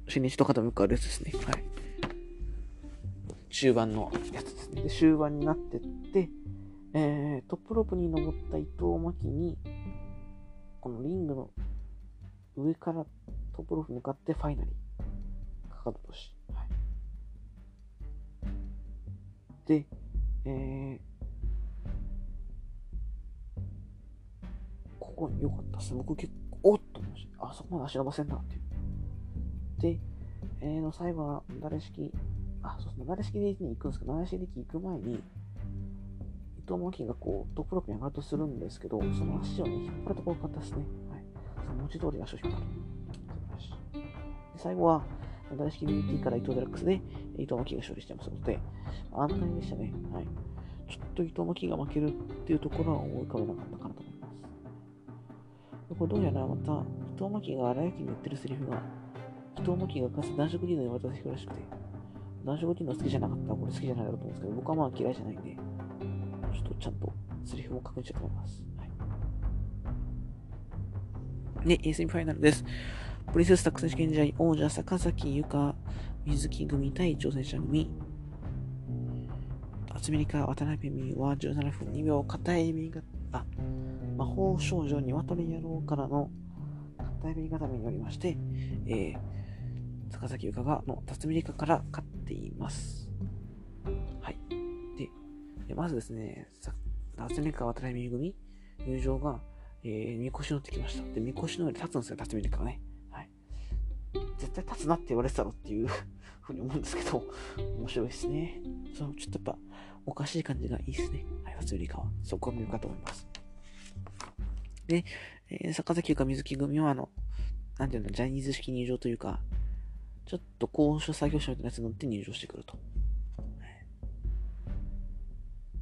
新日とかでもよくあるやつですね。はい。終盤のやつですね。で、終盤になってって、えー、トップロープに登った伊藤巻に、このリングの上からトップロープに向かってファイナリー。かかととし。はい。で、えー、ここ良かったっす。僕結構、おっと思し。あそこまで足伸ばせんなっていう。で、えー、の最後は、誰式、あ、そうですね、誰式でに行くんですけど、誰式で行く前に、伊藤真希がこう、トップロックに上がるとするんですけど、その足をね、引っ張るところが良かったですね。はい。その文字通り足を引っ張る。で最後は、大式 DT から伊藤デラックスで、伊藤真希が勝利してますので、安泰でしたね。はい。ちょっと伊藤真希が負けるっていうところは思い浮かべなかったかなと思います。これどうやらまた、伊藤真希が荒井に言ってるセリフが、伊藤真希がかつて男色リードに渡す人らしくて、男色リード好きじゃなかったらこれ好きじゃないだろうと思うんですけど、僕はまあ嫌いじゃないんで、ちょっとちゃんとセリフを確認しようと思います。はい。で、セミファイナルです。プリンセスタック選手権試合王者坂崎由香水木組対挑戦者組。アツメリカ渡辺美は17分2秒片指が、あ、魔法少女鶏野郎からの片指固めによりまして、えー、坂崎由香がの辰巳理香から勝っています。はい。で、まずですね、辰巳理香渡辺組入場が、えー、みこし乗ってきました。で、みこしの上で立つんですよ、辰巳理香がね。はい絶対立つなって言われてたろっていう ふうに思うんですけど、面白いですね。そのちょっとやっぱ、おかしい感じがいいですね。はい、初売りかは。そこは見るかと思います。で、えー、坂崎ゆか水木組は、あの、なんていうの、ジャニーズ式入場というか、ちょっと高所作業者みたいなやつに乗って入場してくると。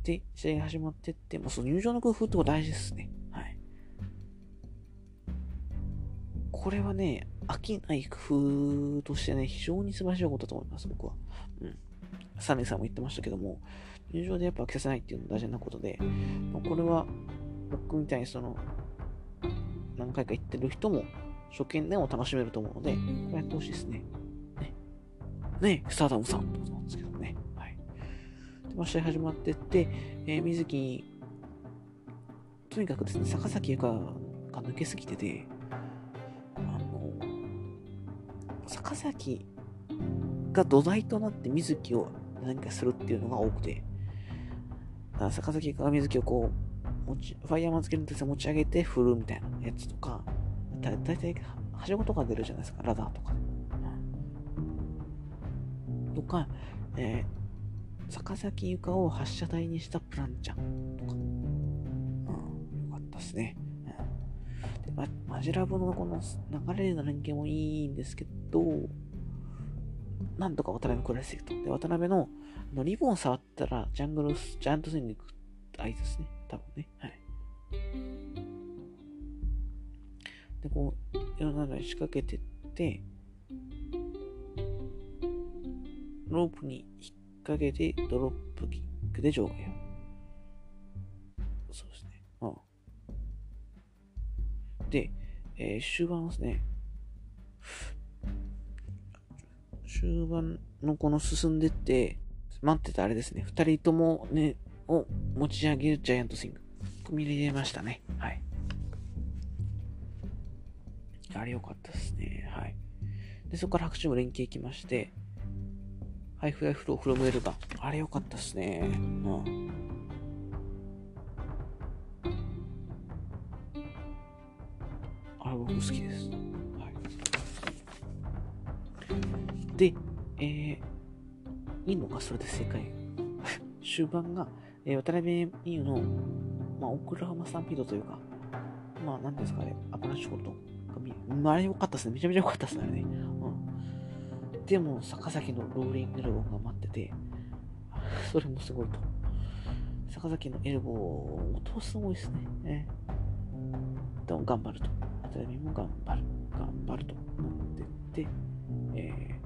で、試合が始まってって、もうその入場の工夫ってこと大事ですね。はい。これはね、飽きない工夫としてね、非常に素晴らしいことだと思います、僕は。うん。サネさんも言ってましたけども、入場でやっぱ飽きさせないっていうのが大事なことで、まあ、これは僕みたいにその、何回か行ってる人も初見でも楽しめると思うので、これやってほしいですね。ね。スターダムさんと思うんですけどね。はい。で、まあ、試合始まってって、えー、水木、とにかくですね、坂崎由香が抜けすぎてて、あの坂崎が土台となって水木を何かするっていうのが多くて、だから坂崎が水木をこう、持ち、ファイヤーマンつけるんです持ち上げて振るみたいなやつとか、だいたい、はしごとか出るじゃないですか、ラダーとか。か、えー、坂崎ゆかを発射台にしたプランちゃんとか、うん、よかったっすね。ま、マジラブのこの流れの連携もいいんですけど、なんとか渡辺食らいすぎと。で、渡辺ののリボン触ったら、ジャングルス、ジャイアントスイング合図ですね。多分ね。はい。で、こう、いろんなのに仕掛けてって、ロープに引っ掛けて、ドロップキックで場外を。そうですね。うん。で、えー、終盤ですね。終盤のこの進んでって、待ってたあれですね。二人ともね、を持ち上げるジャイアントスイング。見れましたね。はい。あれ良かったですね。はい。で、そこから白チーム連携きまして、ハイフライフローフロムエルガン。あれ良かったっすね。うん。あれ僕好きです。はい。で、えー、いいのかそれで正解。終盤が、えー、渡辺美優の、まあ、オクラハマスタンピードというか、まあ、なんですかね、アパラッシュコルト。あれ良かったですね。めちゃめちゃ良かったですね、でも、坂崎のローリングエルボーが待ってて、それもすごいと。坂崎のエルボー、音すごいですね。ねでも頑張ると。渡辺も頑張る。頑張ると思ってて、え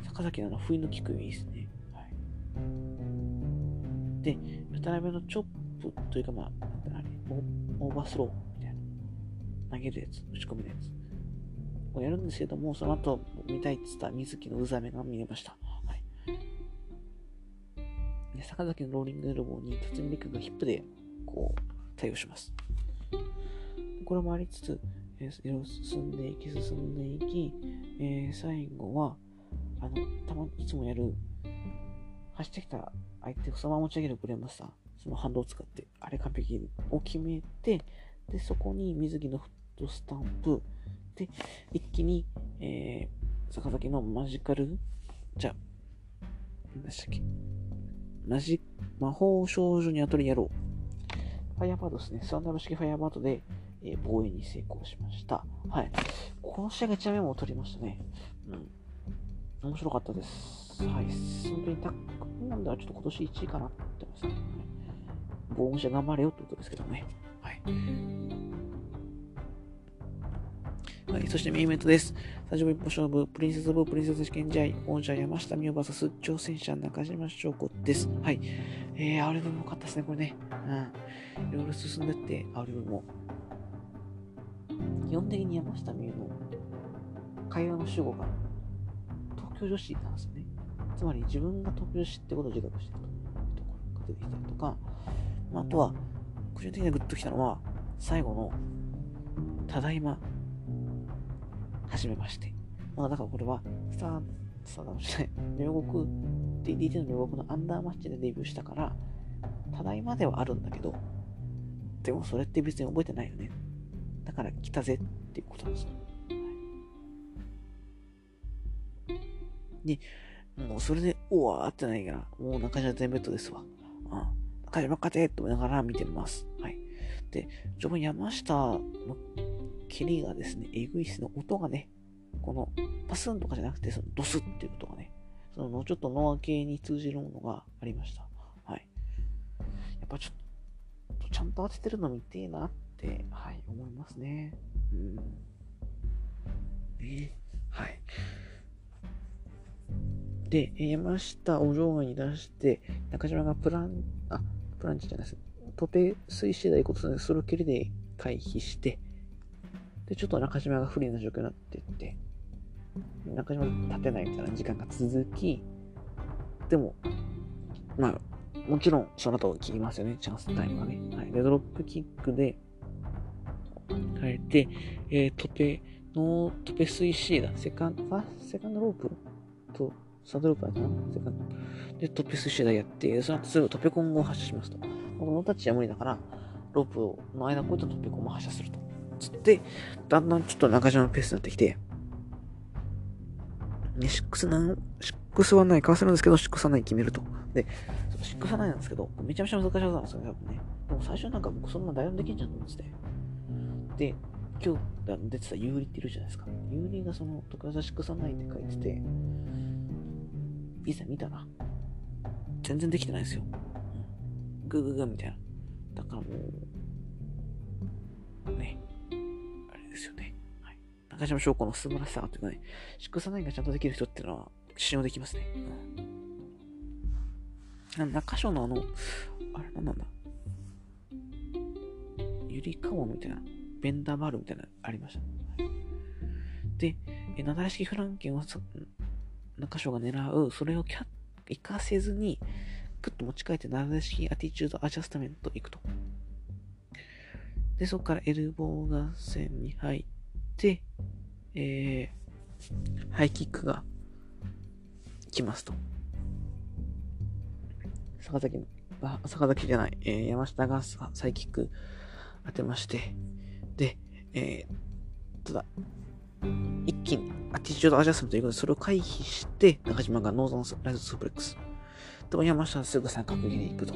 ー、坂崎のあの、不意の効くいいですね。はい。で、渡辺のチョップというか、まあ、オーバースローみたいな。投げるやつ、打ち込むやつ。をやるんですけども、その後見たいって言った瑞希の渦飴が見えました。はい。坂崎のローリングエルボーに辰巳リカがヒップで、こう、対応します。これもありつつ、えー、進んでいき、進んでいき、えー、最後は、あの、たまにいつもやる、走ってきた相手をそのまま持ち上げるブレマスター。そのハンドを使って、あれ完璧を決めて、で、そこに水着のフットスタンプ、で、一気に、えー、坂崎のマジカル、じゃ、何でしたっけ？マジ、魔法少女にアトリやろう。ファイアバードですね。スワンダム式ファイアバードで、えー、防衛に成功しました。はい。この試合が1メモを取りましたね。うん。面白かったです。はい。本当にタックなんではちょっと今年1位かなって思ってますね。防音者頑張れよってことですけどね。はい。はい、そしてメインイベントです。30分一歩勝負、プリンセス・オブ・プリンセス試験試合、王者山下美桜 VS 挑戦者中島翔子です。はい。えー、アウリブも良かったですね、これね。うん。いろいろ進んでって、アウリブも。基本的に山下美桜の会話の主語が東京女子なんですよね。つまり自分が東京女子ってことを自覚してるというところが出てきたりとか、まあ、あとは、個人的にグッときたのは、最後の、ただいま、はじめまして。まあ、だからこれは、スター、スターダムじゃない、両国、DDT の両国のアンダーマッチでデビューしたから、ただいまではあるんだけど、でもそれって別に覚えてないよね。だから来たぜっていうことなんですよ。で、もうそれで、おわーってないから、もう中島全ベッドですわ。うん。中島勝てと思いながら見てます。はい。で、序盤山下の蹴りがですね、えぐいしの音がね、このパスンとかじゃなくて、そのドスっていう音がね、そのちょっとノア系に通じるものがありました。はい。やっぱちょっと、ちゃんと当ててるの見てえなって、はい、思いますね。うん。ねはい。で、山下を場外に出して、中島がプラン、あ、プランチじゃないです。トペ水死台ことで、それを蹴りで回避して、で、ちょっと中島が不利な状況になっていって、中島立てないみたいな時間が続き、でも、まあ、もちろんその後切りますよね、チャンスタイムがね。はい。で、ドロップキックで、変えて、えー、トペ、ノートペ水死だ。セカンド、あ、セカンドロープと、サドルパーかなセカンド。で、トペスイシダやって、その後すぐトペコンを発射しますと。このタッチは無理だから、ロープの間こういったトペコンも発射すると。つって、だんだんちょっと中島のペースになってきて、ね、シックスなん、シックスはない、かわせるんですけど、シックスはない決めると。で、シックスはないなんですけど、めちゃめちゃ難しい技なんですよね、多分ね。でも最初なんか僕そんな大音できんじゃんと思ってて。で、今日出てた有利っているじゃないですか。有利がその、徳技シックスはないって書いてて、いざ見たら、全然できてないですよ。うん、グーグーグーみたいな。だからもう、ね、ですよね。はい。中島翔子の素晴らしさっていうかね、祝さないがちゃんとできる人っていうのは信用できますね。うん、中翔のあの、あれなんなんだゆりかもみたいな、ベンダーバールみたいなのありました。で、え、なだらしきフランケンは中翔が狙う、それをキャ活かせずに、グッと持ち帰って、なだしきアティチュードアジャスタメントいくと。で、そこからエルボー合戦に入って、えー、ハイキックが来ますと。坂崎、あ坂崎じゃない、えー、山下がサイキック当てまして、で、えー、ただ、一気にアティチュードアジャスメントということで、それを回避して、中島がノーザンライズスープレックス。でも山下はすぐ三角切り行くと。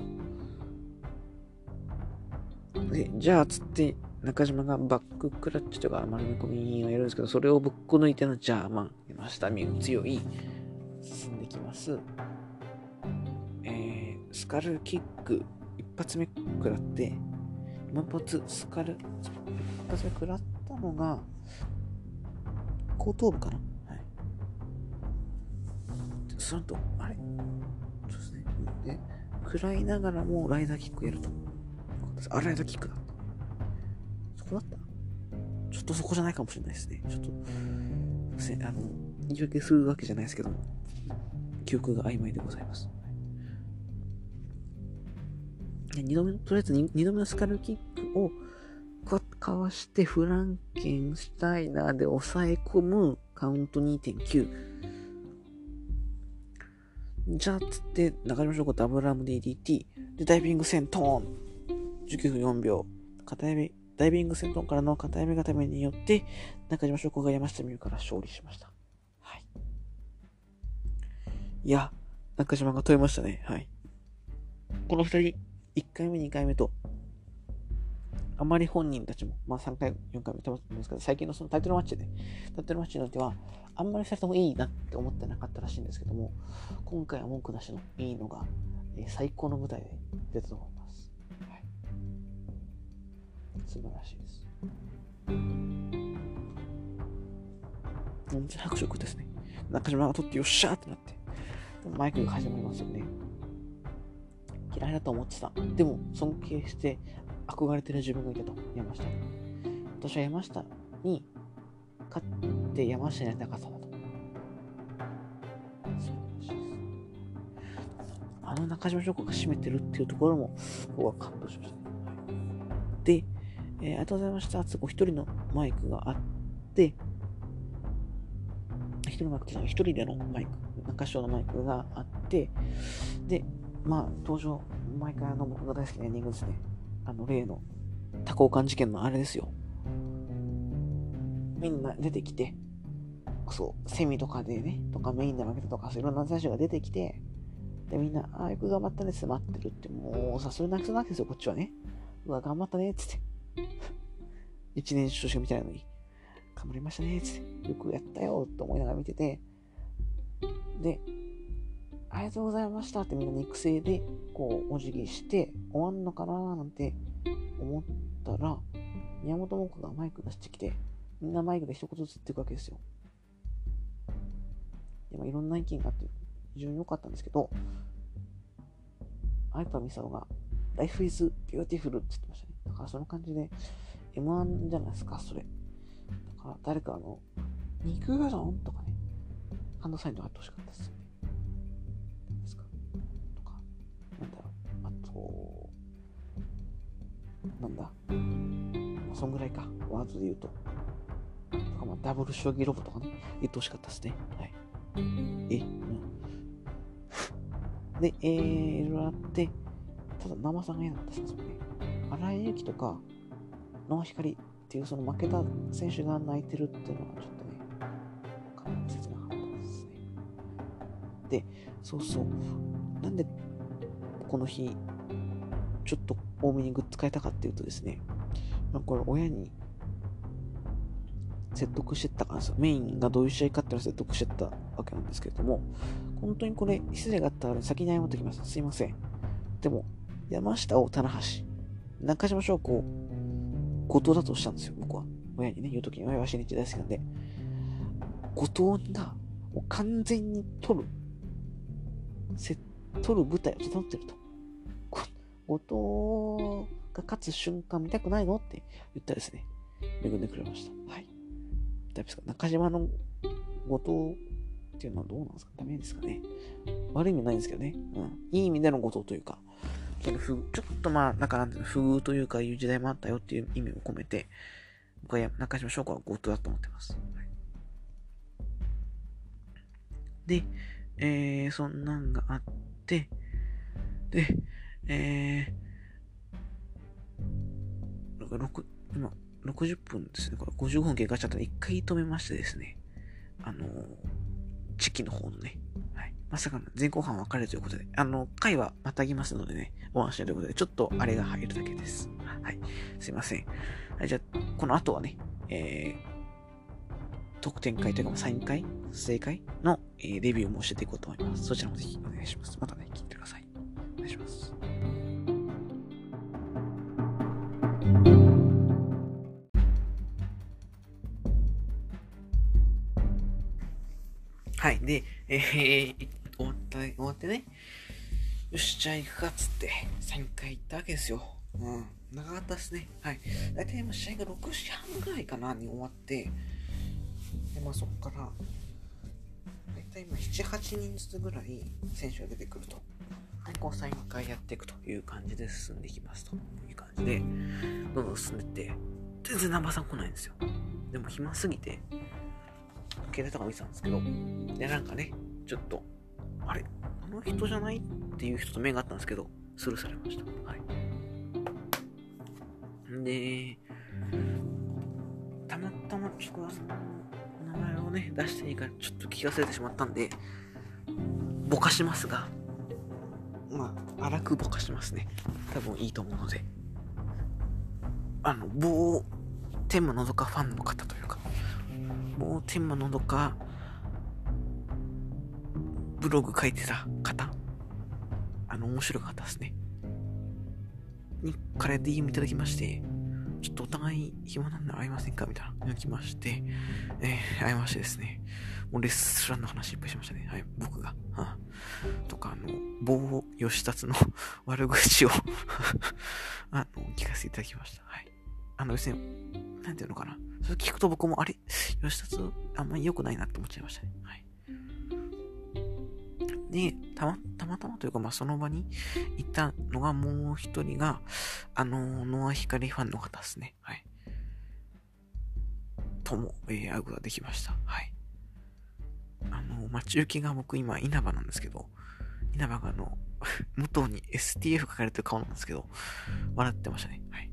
で、じゃあ、つって、中島がバッククラッチとか丸め込みをやるんですけど、それをぶっこ抜いてのジャーマン、山下美強い、進んできます。えー、スカルキック、一発目食らって、一発スカル、一発目食らったのが、後頭部かなはい。その後、あれ？そうですね。で、食らいながらもライダーキックやると。あ、ライダーキックだ。そこだった？ちょっとそこじゃないかもしれないですね。ちょっと、あの、言い訳するわけじゃないですけども、記憶が曖昧でございます。2度目、とりあえず 2, 2度目のスカルキックをかわしてフランケンシュタイナーで抑え込むカウント2.9。じゃあ、つって、中島翔子とアブラム DDT。で、ダイビング戦トーン。19分4秒。片指、ダイビング戦闘からの片指固めによって、中島翔子が山下美優から勝利しました。はい。いや、中島が取れましたね。はい。この二人、1回目、2回目と、あまり本人たちも、まあ3回、4回見てますけど、最近のそのタイトルマッチで、タイトルマッチにおいては、あんまり2人ともいいなって思ってなかったらしいんですけども、今回は文句なしのいいのが、えー、最高の舞台で出たと思います。はい、素晴らしいです。めっちゃ拍手ですね。中島が取ってよっしゃーってなって、マイクが始まりますよね。嫌いだと思ってた。でも、尊敬して憧れてる自分がいたと、山下に。私は山下に勝って山下になりたかったんだと。あの中島翔子が占めてるっていうところも僕は感動しました、ね。で、えー、ありがとうございました。つこ一人のマイクがあって、一人のマイクって一人でのマイク、中島のマイクがあって、で、まあ、登場、毎回あの僕が大好きなエンディングですね。あの、例の多幸感事件のあれですよ。みんな出てきて、そう、セミとかでね、とかメインで負けたとか、そういろんな選手が出てきて、で、みんな、ああ、よく頑張ったねって待ってるって、もうさ、それなくすなわけですよ、こっちはね。うわ、頑張ったね、つって。一年中しか見てないのに、頑張りましたね、つって。よくやったよ、と思いながら見てて、で、ありがとうございましたってみんな肉声で、こう、お辞儀して終わんのかなーなんて思ったら、宮本桃子がマイク出してきて、みんなマイクで一言ずつ言っていくわけですよ。でもいろんな意見があって非常に良かったんですけど、相川美沙が Life is beautiful って言ってました。だからその感じで M1 じゃないですか、それ。だから誰かあの、肉うどんとかね、ハンドサインとかやってほしかったですよね。なんだろう。あと、なんだ？そんぐらいか。ワードで言うと。とかまあ、ダブル将棋ロボとかね、言ってほしかったですね。はい。え、うん。で、えー、いろいろあって、ただ、生さんが嫌だったんですよね。荒井由紀とか、ノーヒカリっていうその負けた選手が泣いてるっていうのはちょっとね、かなり切なかったですね。で、そうそう。なんで、この日、ちょっと多めにグッズ買えたかっていうとですね、まあ、これ親に説得してたからさ、メインがどういう試合かっていうのを説得してたわけなんですけれども、本当にこれ、失礼があったら先に謝っておきます。すいません。でも、山下を棚橋、中島翔子後藤だとしたんですよ、僕は。親にね、言うときに、親は新日大好きなんで。後藤が、もう完全に取る、せ取る舞台を整ってると。後藤が勝つ瞬間見たくないのって言ったらですね、恵んでくれました。はい。大丈夫ですか？中島の後藤っていうのはどうなんですか？ダメですかね？悪い意味ないんですけどね。うん。いい意味での後藤というか、ちょっとまあ、なんかなんていうの、不遇というかいう時代もあったよっていう意味を込めて、僕は中島翔子は後藤だと思ってます。で、えー、そんなんがあって、で、えー、6、今、60分ですね。これ55分経過しちゃったら一回止めましてですね。あのー、チキの方のね、はい。まさかの前後半分かれるということで、あの、回はまたぎますのでね、お安心ということで、ちょっとあれが入るだけです。はい。すいません。はい、じゃあ、この後はね、えー、特典会というか、サイン会、正解の、えー、レビューも教えていこうと思います。そちらもぜひお願いします。またね、聞いてください。お願いします。はい。で、えー、った、終わってね、よし、じゃあ行くかっつって、3回行ったわけですよ。うん。長かったですね。はい。大体今試合が6時半ぐらいかなに終わって、で、まあそっから、大体今7、8人ずつぐらい選手が出てくると。で、こう3回やっていくという感じで進んでいきますという感じで、どんどん進んでって、全然ナンバーさん来ないんですよ。でも暇すぎて、携帯とか見てたんですけど、で、なんかね、ちょっと、あれ？あの人じゃない？っていう人と目があったんですけど、スルーされました。はい。で、たまたま、ちょっと、名前をね、出していいかちょっと聞かせてしまったんで、ぼかしますが、まあ、荒くぼかしますね。多分いいと思うので。あの、棒、天満のどかファンの方というか、棒天満のどか、ブログ書いてた方、あの、面白かったですね。にから DM いただきまして、ちょっとお互い暇なんで会いませんかみたいなのが来まして、えー、会いましてですね、もうレストランの話いっぱいしましたね。はい、僕が。はあ、とか、あの、棒吉達の 悪口を あの、聞かせていただきました。はい。あの、別に、なんていうのかな。それ聞くと僕も、あれ？吉達あんまり良くないなって思っちゃいましたね。はい。で、たま、たまたまというか、まあ、その場にいたのがもう一人が、あの、ノア光ファンの方ですね。はい。とも、えー、会うことができました。はい。あの、待ち受けが僕今稲葉なんですけど、稲葉があの、武藤に STF 書かれてる顔なんですけど、笑ってましたね。はい。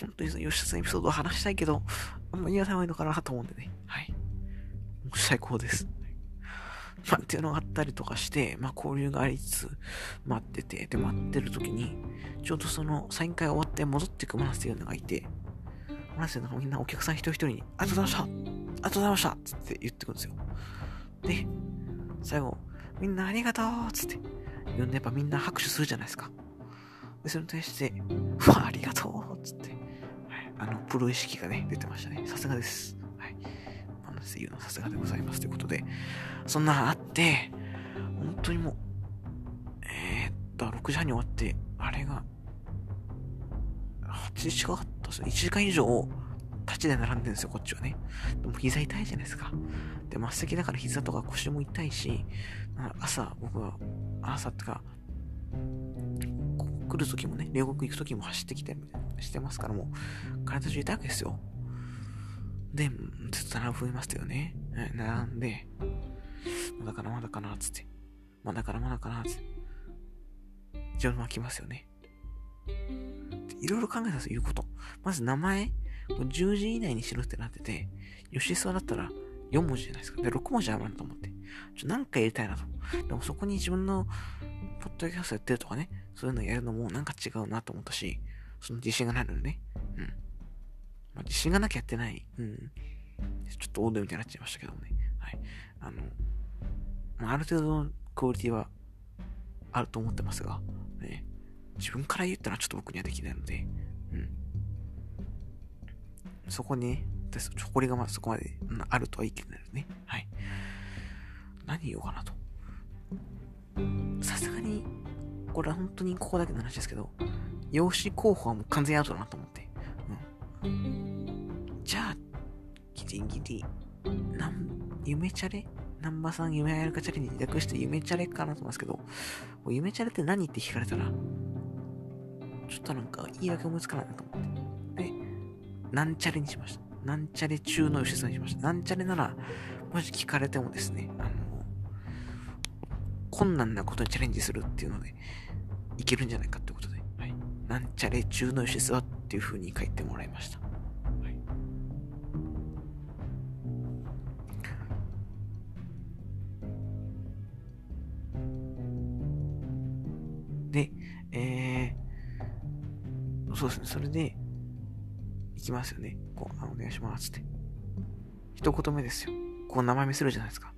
本当にその吉田さんエピソードを話したいけど、あんま言わない方がいいのかなと思うんでね。はい。最高です。まあ、っていうのがあったりとかして、まあ、交流がありつつ、待ってて、で、待ってる時に、ちょうどその、サイン会終わって戻ってくマナスというのがいて、マナスのみんなお客さん一人一人に、ありがとうございましたありがとうございましたつって言ってくるんですよ。で、最後、みんなありがとうっつって、呼んでやっぱみんな拍手するじゃないですか。で、それに対して、うわ、ありがとうつって、はい、あの、プロ意識がね、出てましたね。さすがです。はい。マナス言うのさすがでございますということで、そんなあって、本当にもう、えー、っと、6時半に終わって、あれが、8時近かったですね。1時間以上、立ちで並んでるんですよ、こっちはね。でも膝痛いじゃないですか。で、末席だから膝とか腰も痛いし、朝、僕は、朝ってか、来る時もね、両国行く時も走ってきてしてますから、もう、体中痛いわけですよ。で、ずっと並ぶいますよね。並んで、まだかな、まだかな、つって。まだかな、まだかな、つって。自分巻きますよね。いろいろ考えたんですよ、言うこと。まず名前、10時以内にしろってなってて、吉沢だったら4文字じゃないですか。で、6文字あるなと思って。ちょ、なんかやりたいなと。でもそこに自分の、ポッドキャストやってるとかね、そういうのやるのもなんか違うなと思ったし、その自信がないのでね。うん。まあ、自信がなきゃやってない。うん。ちょっとオードみたいになっちゃいましたけどもね。はい。あの、まあ、ある程度のクオリティはあると思ってますが、ね、自分から言ったらちょっと僕にはできないので、うん。そこにね、誇りがまだそこまであるとはいいですね。はい。何言おうかなと。さすがに、これは本当にここだけの話ですけど、養子候補はもう完全アウトだなと思って。じゃあ、ギリギリ、なん、夢チャレ？南波さん夢やるかチャレンジ略して夢チャレかなと思いますけど、夢チャレって何って聞かれたら、ちょっとなんか言い訳思いつかないなと思って。で、なんチャレにしました。なんチャレ中の吉田さんにしました。なんチャレなら、もし聞かれてもですね、あの、困難なことにチャレンジするっていうので、いけるんじゃないかってことで、なんちゃれ中の吉沢っていう風に書いてもらいました。はい。で、えー、そうですね、それで、行きますよね。こう、あお願いしますって。一言目ですよ。こう名前見せるじゃないですか。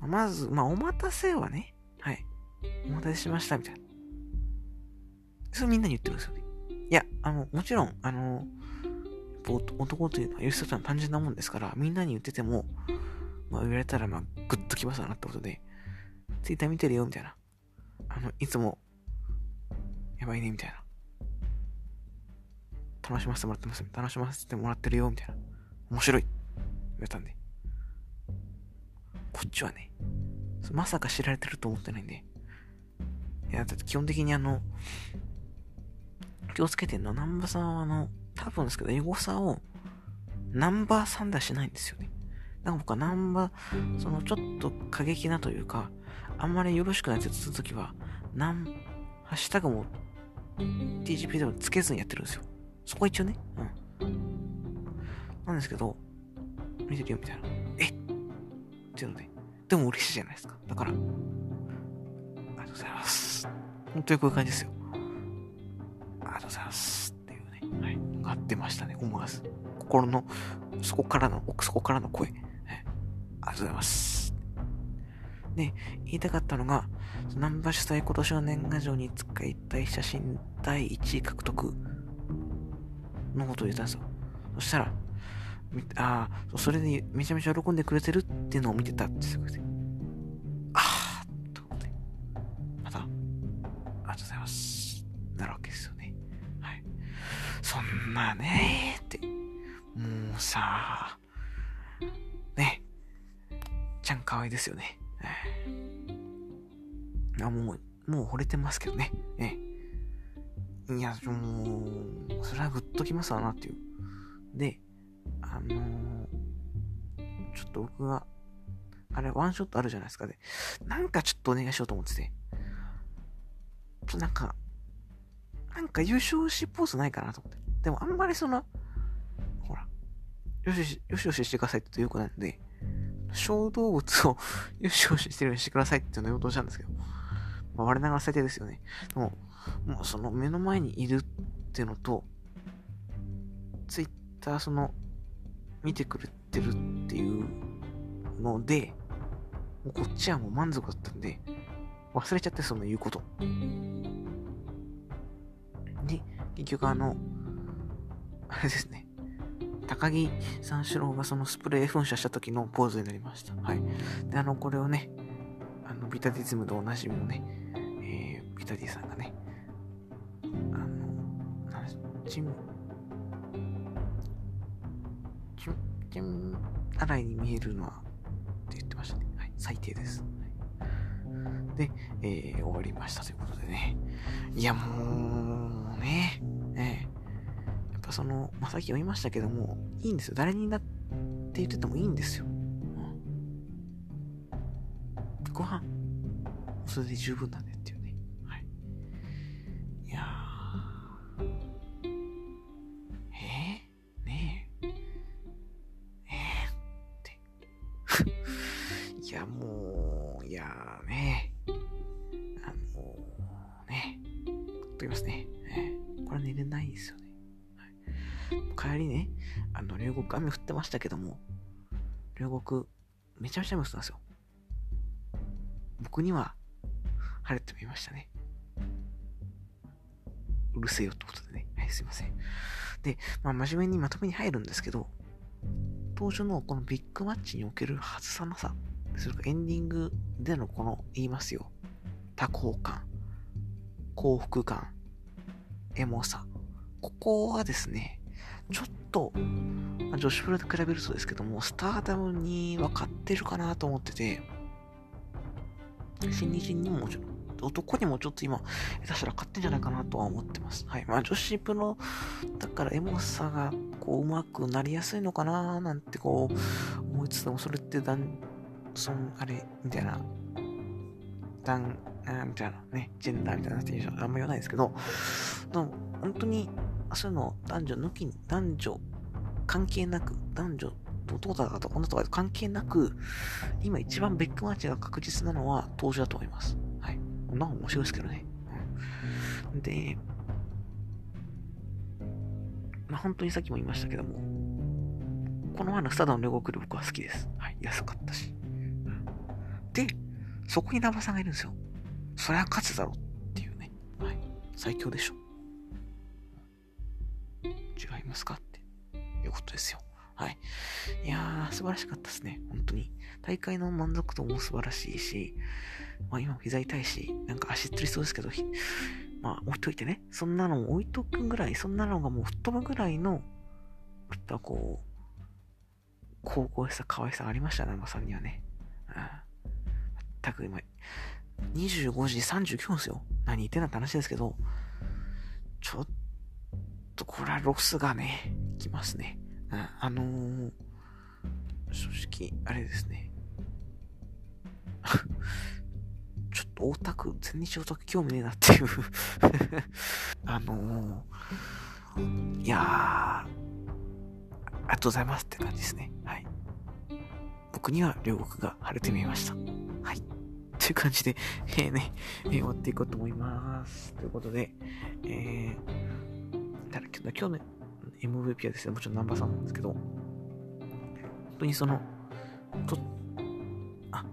まず、まあ、お待たせはね、はい。お待たせしました、みたいな。それみんなに言ってるんですよね。いや、あの、もちろん、あの、男というのは吉田さん単純なもんですから、みんなに言ってても、まあ、言われたら、まあ、グッときますわなってことで、ツイッター見てるよ、みたいな。あの、いつも、やばいね、みたいな。楽しませてもらってます。楽しませてもらってるよ、みたいな。面白い。言われたんで。こっちはね、まさか知られてると思ってないんで。いや、だって基本的にあの、気をつけてんのは、南波さんはあの、多分ですけど、エゴサを、ナンバー3出しないんですよね。だから僕はナンバー、そのちょっと過激なというか、あんまりよろしくないって言った時は、なん、ハッシュタグも TGP でもつけずにやってるんですよ。そこは一応ね。うん。なんですけど、見てるよみたいな。えっていうので、でも嬉しいじゃないですか。だから、ありがとうございます。本当にこういう感じですよ。ありがとうございます。っていうね、はい、がってましたね、思わず。心の、そこからの、奥底からの声。はい、ありがとうございます。で、言いたかったのが、ナンバー主催今年の年賀状に使いたい写真第1位獲得のことを言ったんですよ。そしたら、ああ、それでめちゃめちゃ喜んでくれてるっていうのを見てたってすごいああ、と思って。また、ありがとうございます。なるわけですよね。そんなねーって、もうさ、ね、ちゃん可愛いですよね。あ、もう、もう惚れてますけどね。ね。いや、もう、それはグッときますわなっていう。で、あのー、ちょっと僕が、あれ、ワンショットあるじゃないですかね。なんかちょっとお願いしようと思ってて。ちょっと、なんか、なんか優勝しポーズないかなと思って。でもあんまりその、ほら、よしよし、よしよししてくださいって言うことなんで、小動物をよしよししてるようにしてくださいっていうのを言おうとしたんですけど、まあ、我ながら最低ですよね。でも、もうその目の前にいるっていうのと、ツイッターその見てくれてるっていうので、もうこっちはもう満足だったんで、忘れちゃってその言うこと。結局あの、あれですね。高木三四郎がそのスプレー噴射した時のポーズになりました。はい。で、あの、これをね、あの、ビタディズムでおなじみのね、えー、ビタディさんがね、あの、なんチーム、点洗いに見えるのは、って言ってましたね。はい、最低です。で、えー、終わりましたということでね。いや、もう、ね、ぱその、まあ、さっき読みましたけども、いいんですよ。誰になって言っててもいいんですよ。うん、ご飯、それで十分なんで両国、めちゃめちゃ雨降ってたんですよ。僕には晴れてみましたね。うるせえよってことでね。はい、すいません。で、まあ、真面目にまとめに入るんですけど、当初のこのビッグマッチにおける外さなさ、それかエンディングでのこの、言いますよ。多幸感、幸福感、エモさ。ここはですね、ちょっと、まあ、女子プロと比べるとですけども、スターダムに分かってるかなと思ってて、新日にももちろん、男にもちょっと今、下手したら勝ってんじゃないかなとは思ってます。はい。まあ女子プロだからエモさが、こう、うまくなりやすいのかななんてこう、思いつつも、それってだん、そん、あれ、みたいな、だん、あみたいなね、ジェンダーみたいなってあんま言わないですけど、本当に、そういうの男女抜きに、男女関係なく、男女、男だか女とか関係なく、今一番ベックマッチが確実なのは当時だと思います。はい。なんか面白いですけどね。で、まあ、本当にさっきも言いましたけども、この前のスタダのレゴクル僕は好きです。はい。安かったし。で、そこにナバさんがいるんですよ。そりゃ勝つだろっていうね。はい。最強でしょ。違いますかっていうことですよ。はい。いやー、素晴らしかったですね。本当に。大会の満足度も素晴らしいし、まあ今も膝痛いし、なんか足つりそうですけど、まあ置いといてね、そんなの置いとくぐらい、そんなのがもう吹っ飛ぶぐらいの、やっぱこう、高校しさ、可愛さがありましたね、まさんにはね。うん。全く今、25時39分ですよ。何言ってんだって話ですけど、ちょっとこれはロスがね、きますね。うん、あのー、正直、あれですね。ちょっとオタク、全日オタク興味ねえなっていう あのー、いやー、ありがとうございますって感じですね。はい。僕には両国が晴れて見えました。はい。という感じで、えー、ね、えー、終わっていこうと思います。ということで、えー、ただ今日の MVP はですね、もちろんナンバーさんなんですけど、本当にその、と、あ、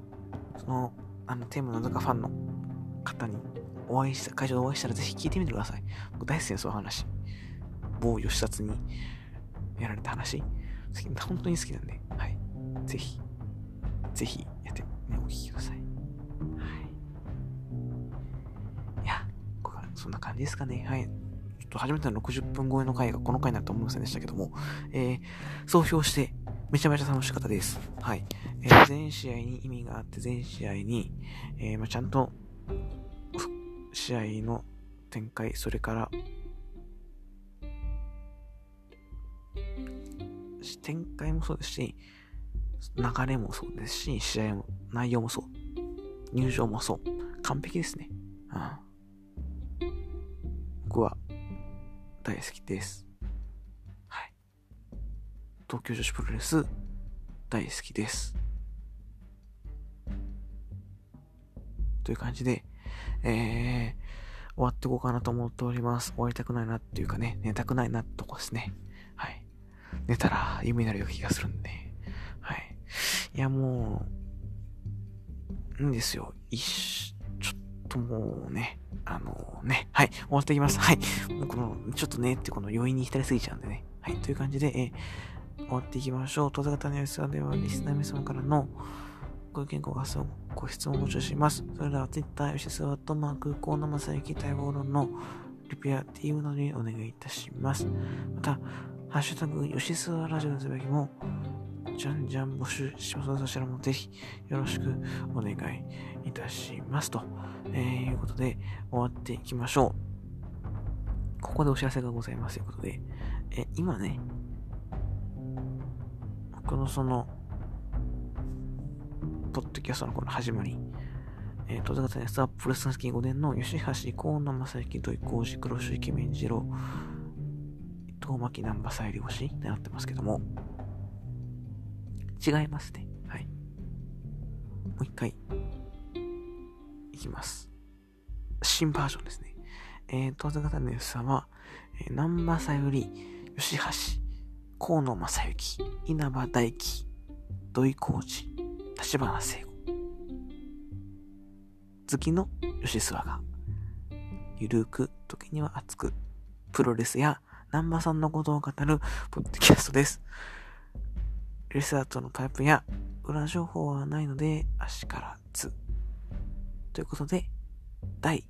その、あの、テーマの中ファンの方にお会いした、会場でお会いしたらぜひ聞いてみてください。僕大好きです、そういう話。某吉札にやられた話。本当に好きなんで、はい。ぜひ、ぜひやって、ね、お聞きくださいいや。そんな感じですかね。はい。初めての60分超えの回がこの回になると思いませんでしたけども、えー、総評して、めちゃめちゃ楽しかったです。はい。えー、全試合に意味があって、全試合に、えー、まあ、ちゃんと、試合の展開、それから、展開もそうですし、流れもそうですし、試合も、内容もそう。入場もそう。完璧ですね。うん。僕は大好きです。はい。東京女子プロレス大好きです。という感じで、えー、終わっていこうかなと思っております。終わりたくないなっていうかね、寝たくないなってとこですね。はい。寝たら夢になるような気がするんで。はい。いや、もう、いいんですよ。一ともうね、あのー、ね、はい、終わっていきます。はい。もうこの、ちょっとね、ってこの余韻に浸りすぎちゃうんでね。はい、という感じで、えー、終わっていきましょう。当座型の安さでは、リスナー皆様からのご意見、ご感想、ご質問を募集します。それでは、Twitter、吉沢とマーク、河野正幸待望論のリピア TM などにお願いいたします。また、ハッシュタグ、吉沢ラジオのつぶやきも、じゃんじゃん募集しますので、そちらもぜひよろしくお願いいたしますと。えー、いうことで終わっていきましょう。ここでお知らせがございますということで、え、今ね、このその、ポッドキャストのこの始まり、えー、戸坂さんスタープレスンスキー5年の吉橋、河野正幸、土井浩二、黒潮イケメン次郎、東巻南波さゆり星ってなってますけども、違いますね。はい。もう一回、いきます。新バージョンですね。えー、当然方の良さは、えー、南波さゆり、吉橋、河野正幸、稲葉大輝、土井浩二、立花聖子。月の吉諏訪が、ゆるく、時には熱く、プロレスや南波さんのことを語るポッドキャストです。レスアートのタイプや裏情報はないので、足からず。ということで、第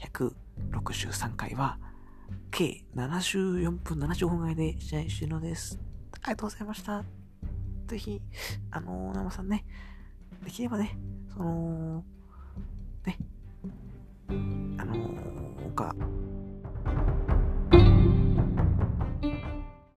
163回は、計74分75分前で試合終了です。ありがとうございました。ぜひ、あのー、生さんね、できればね、その、ね、あの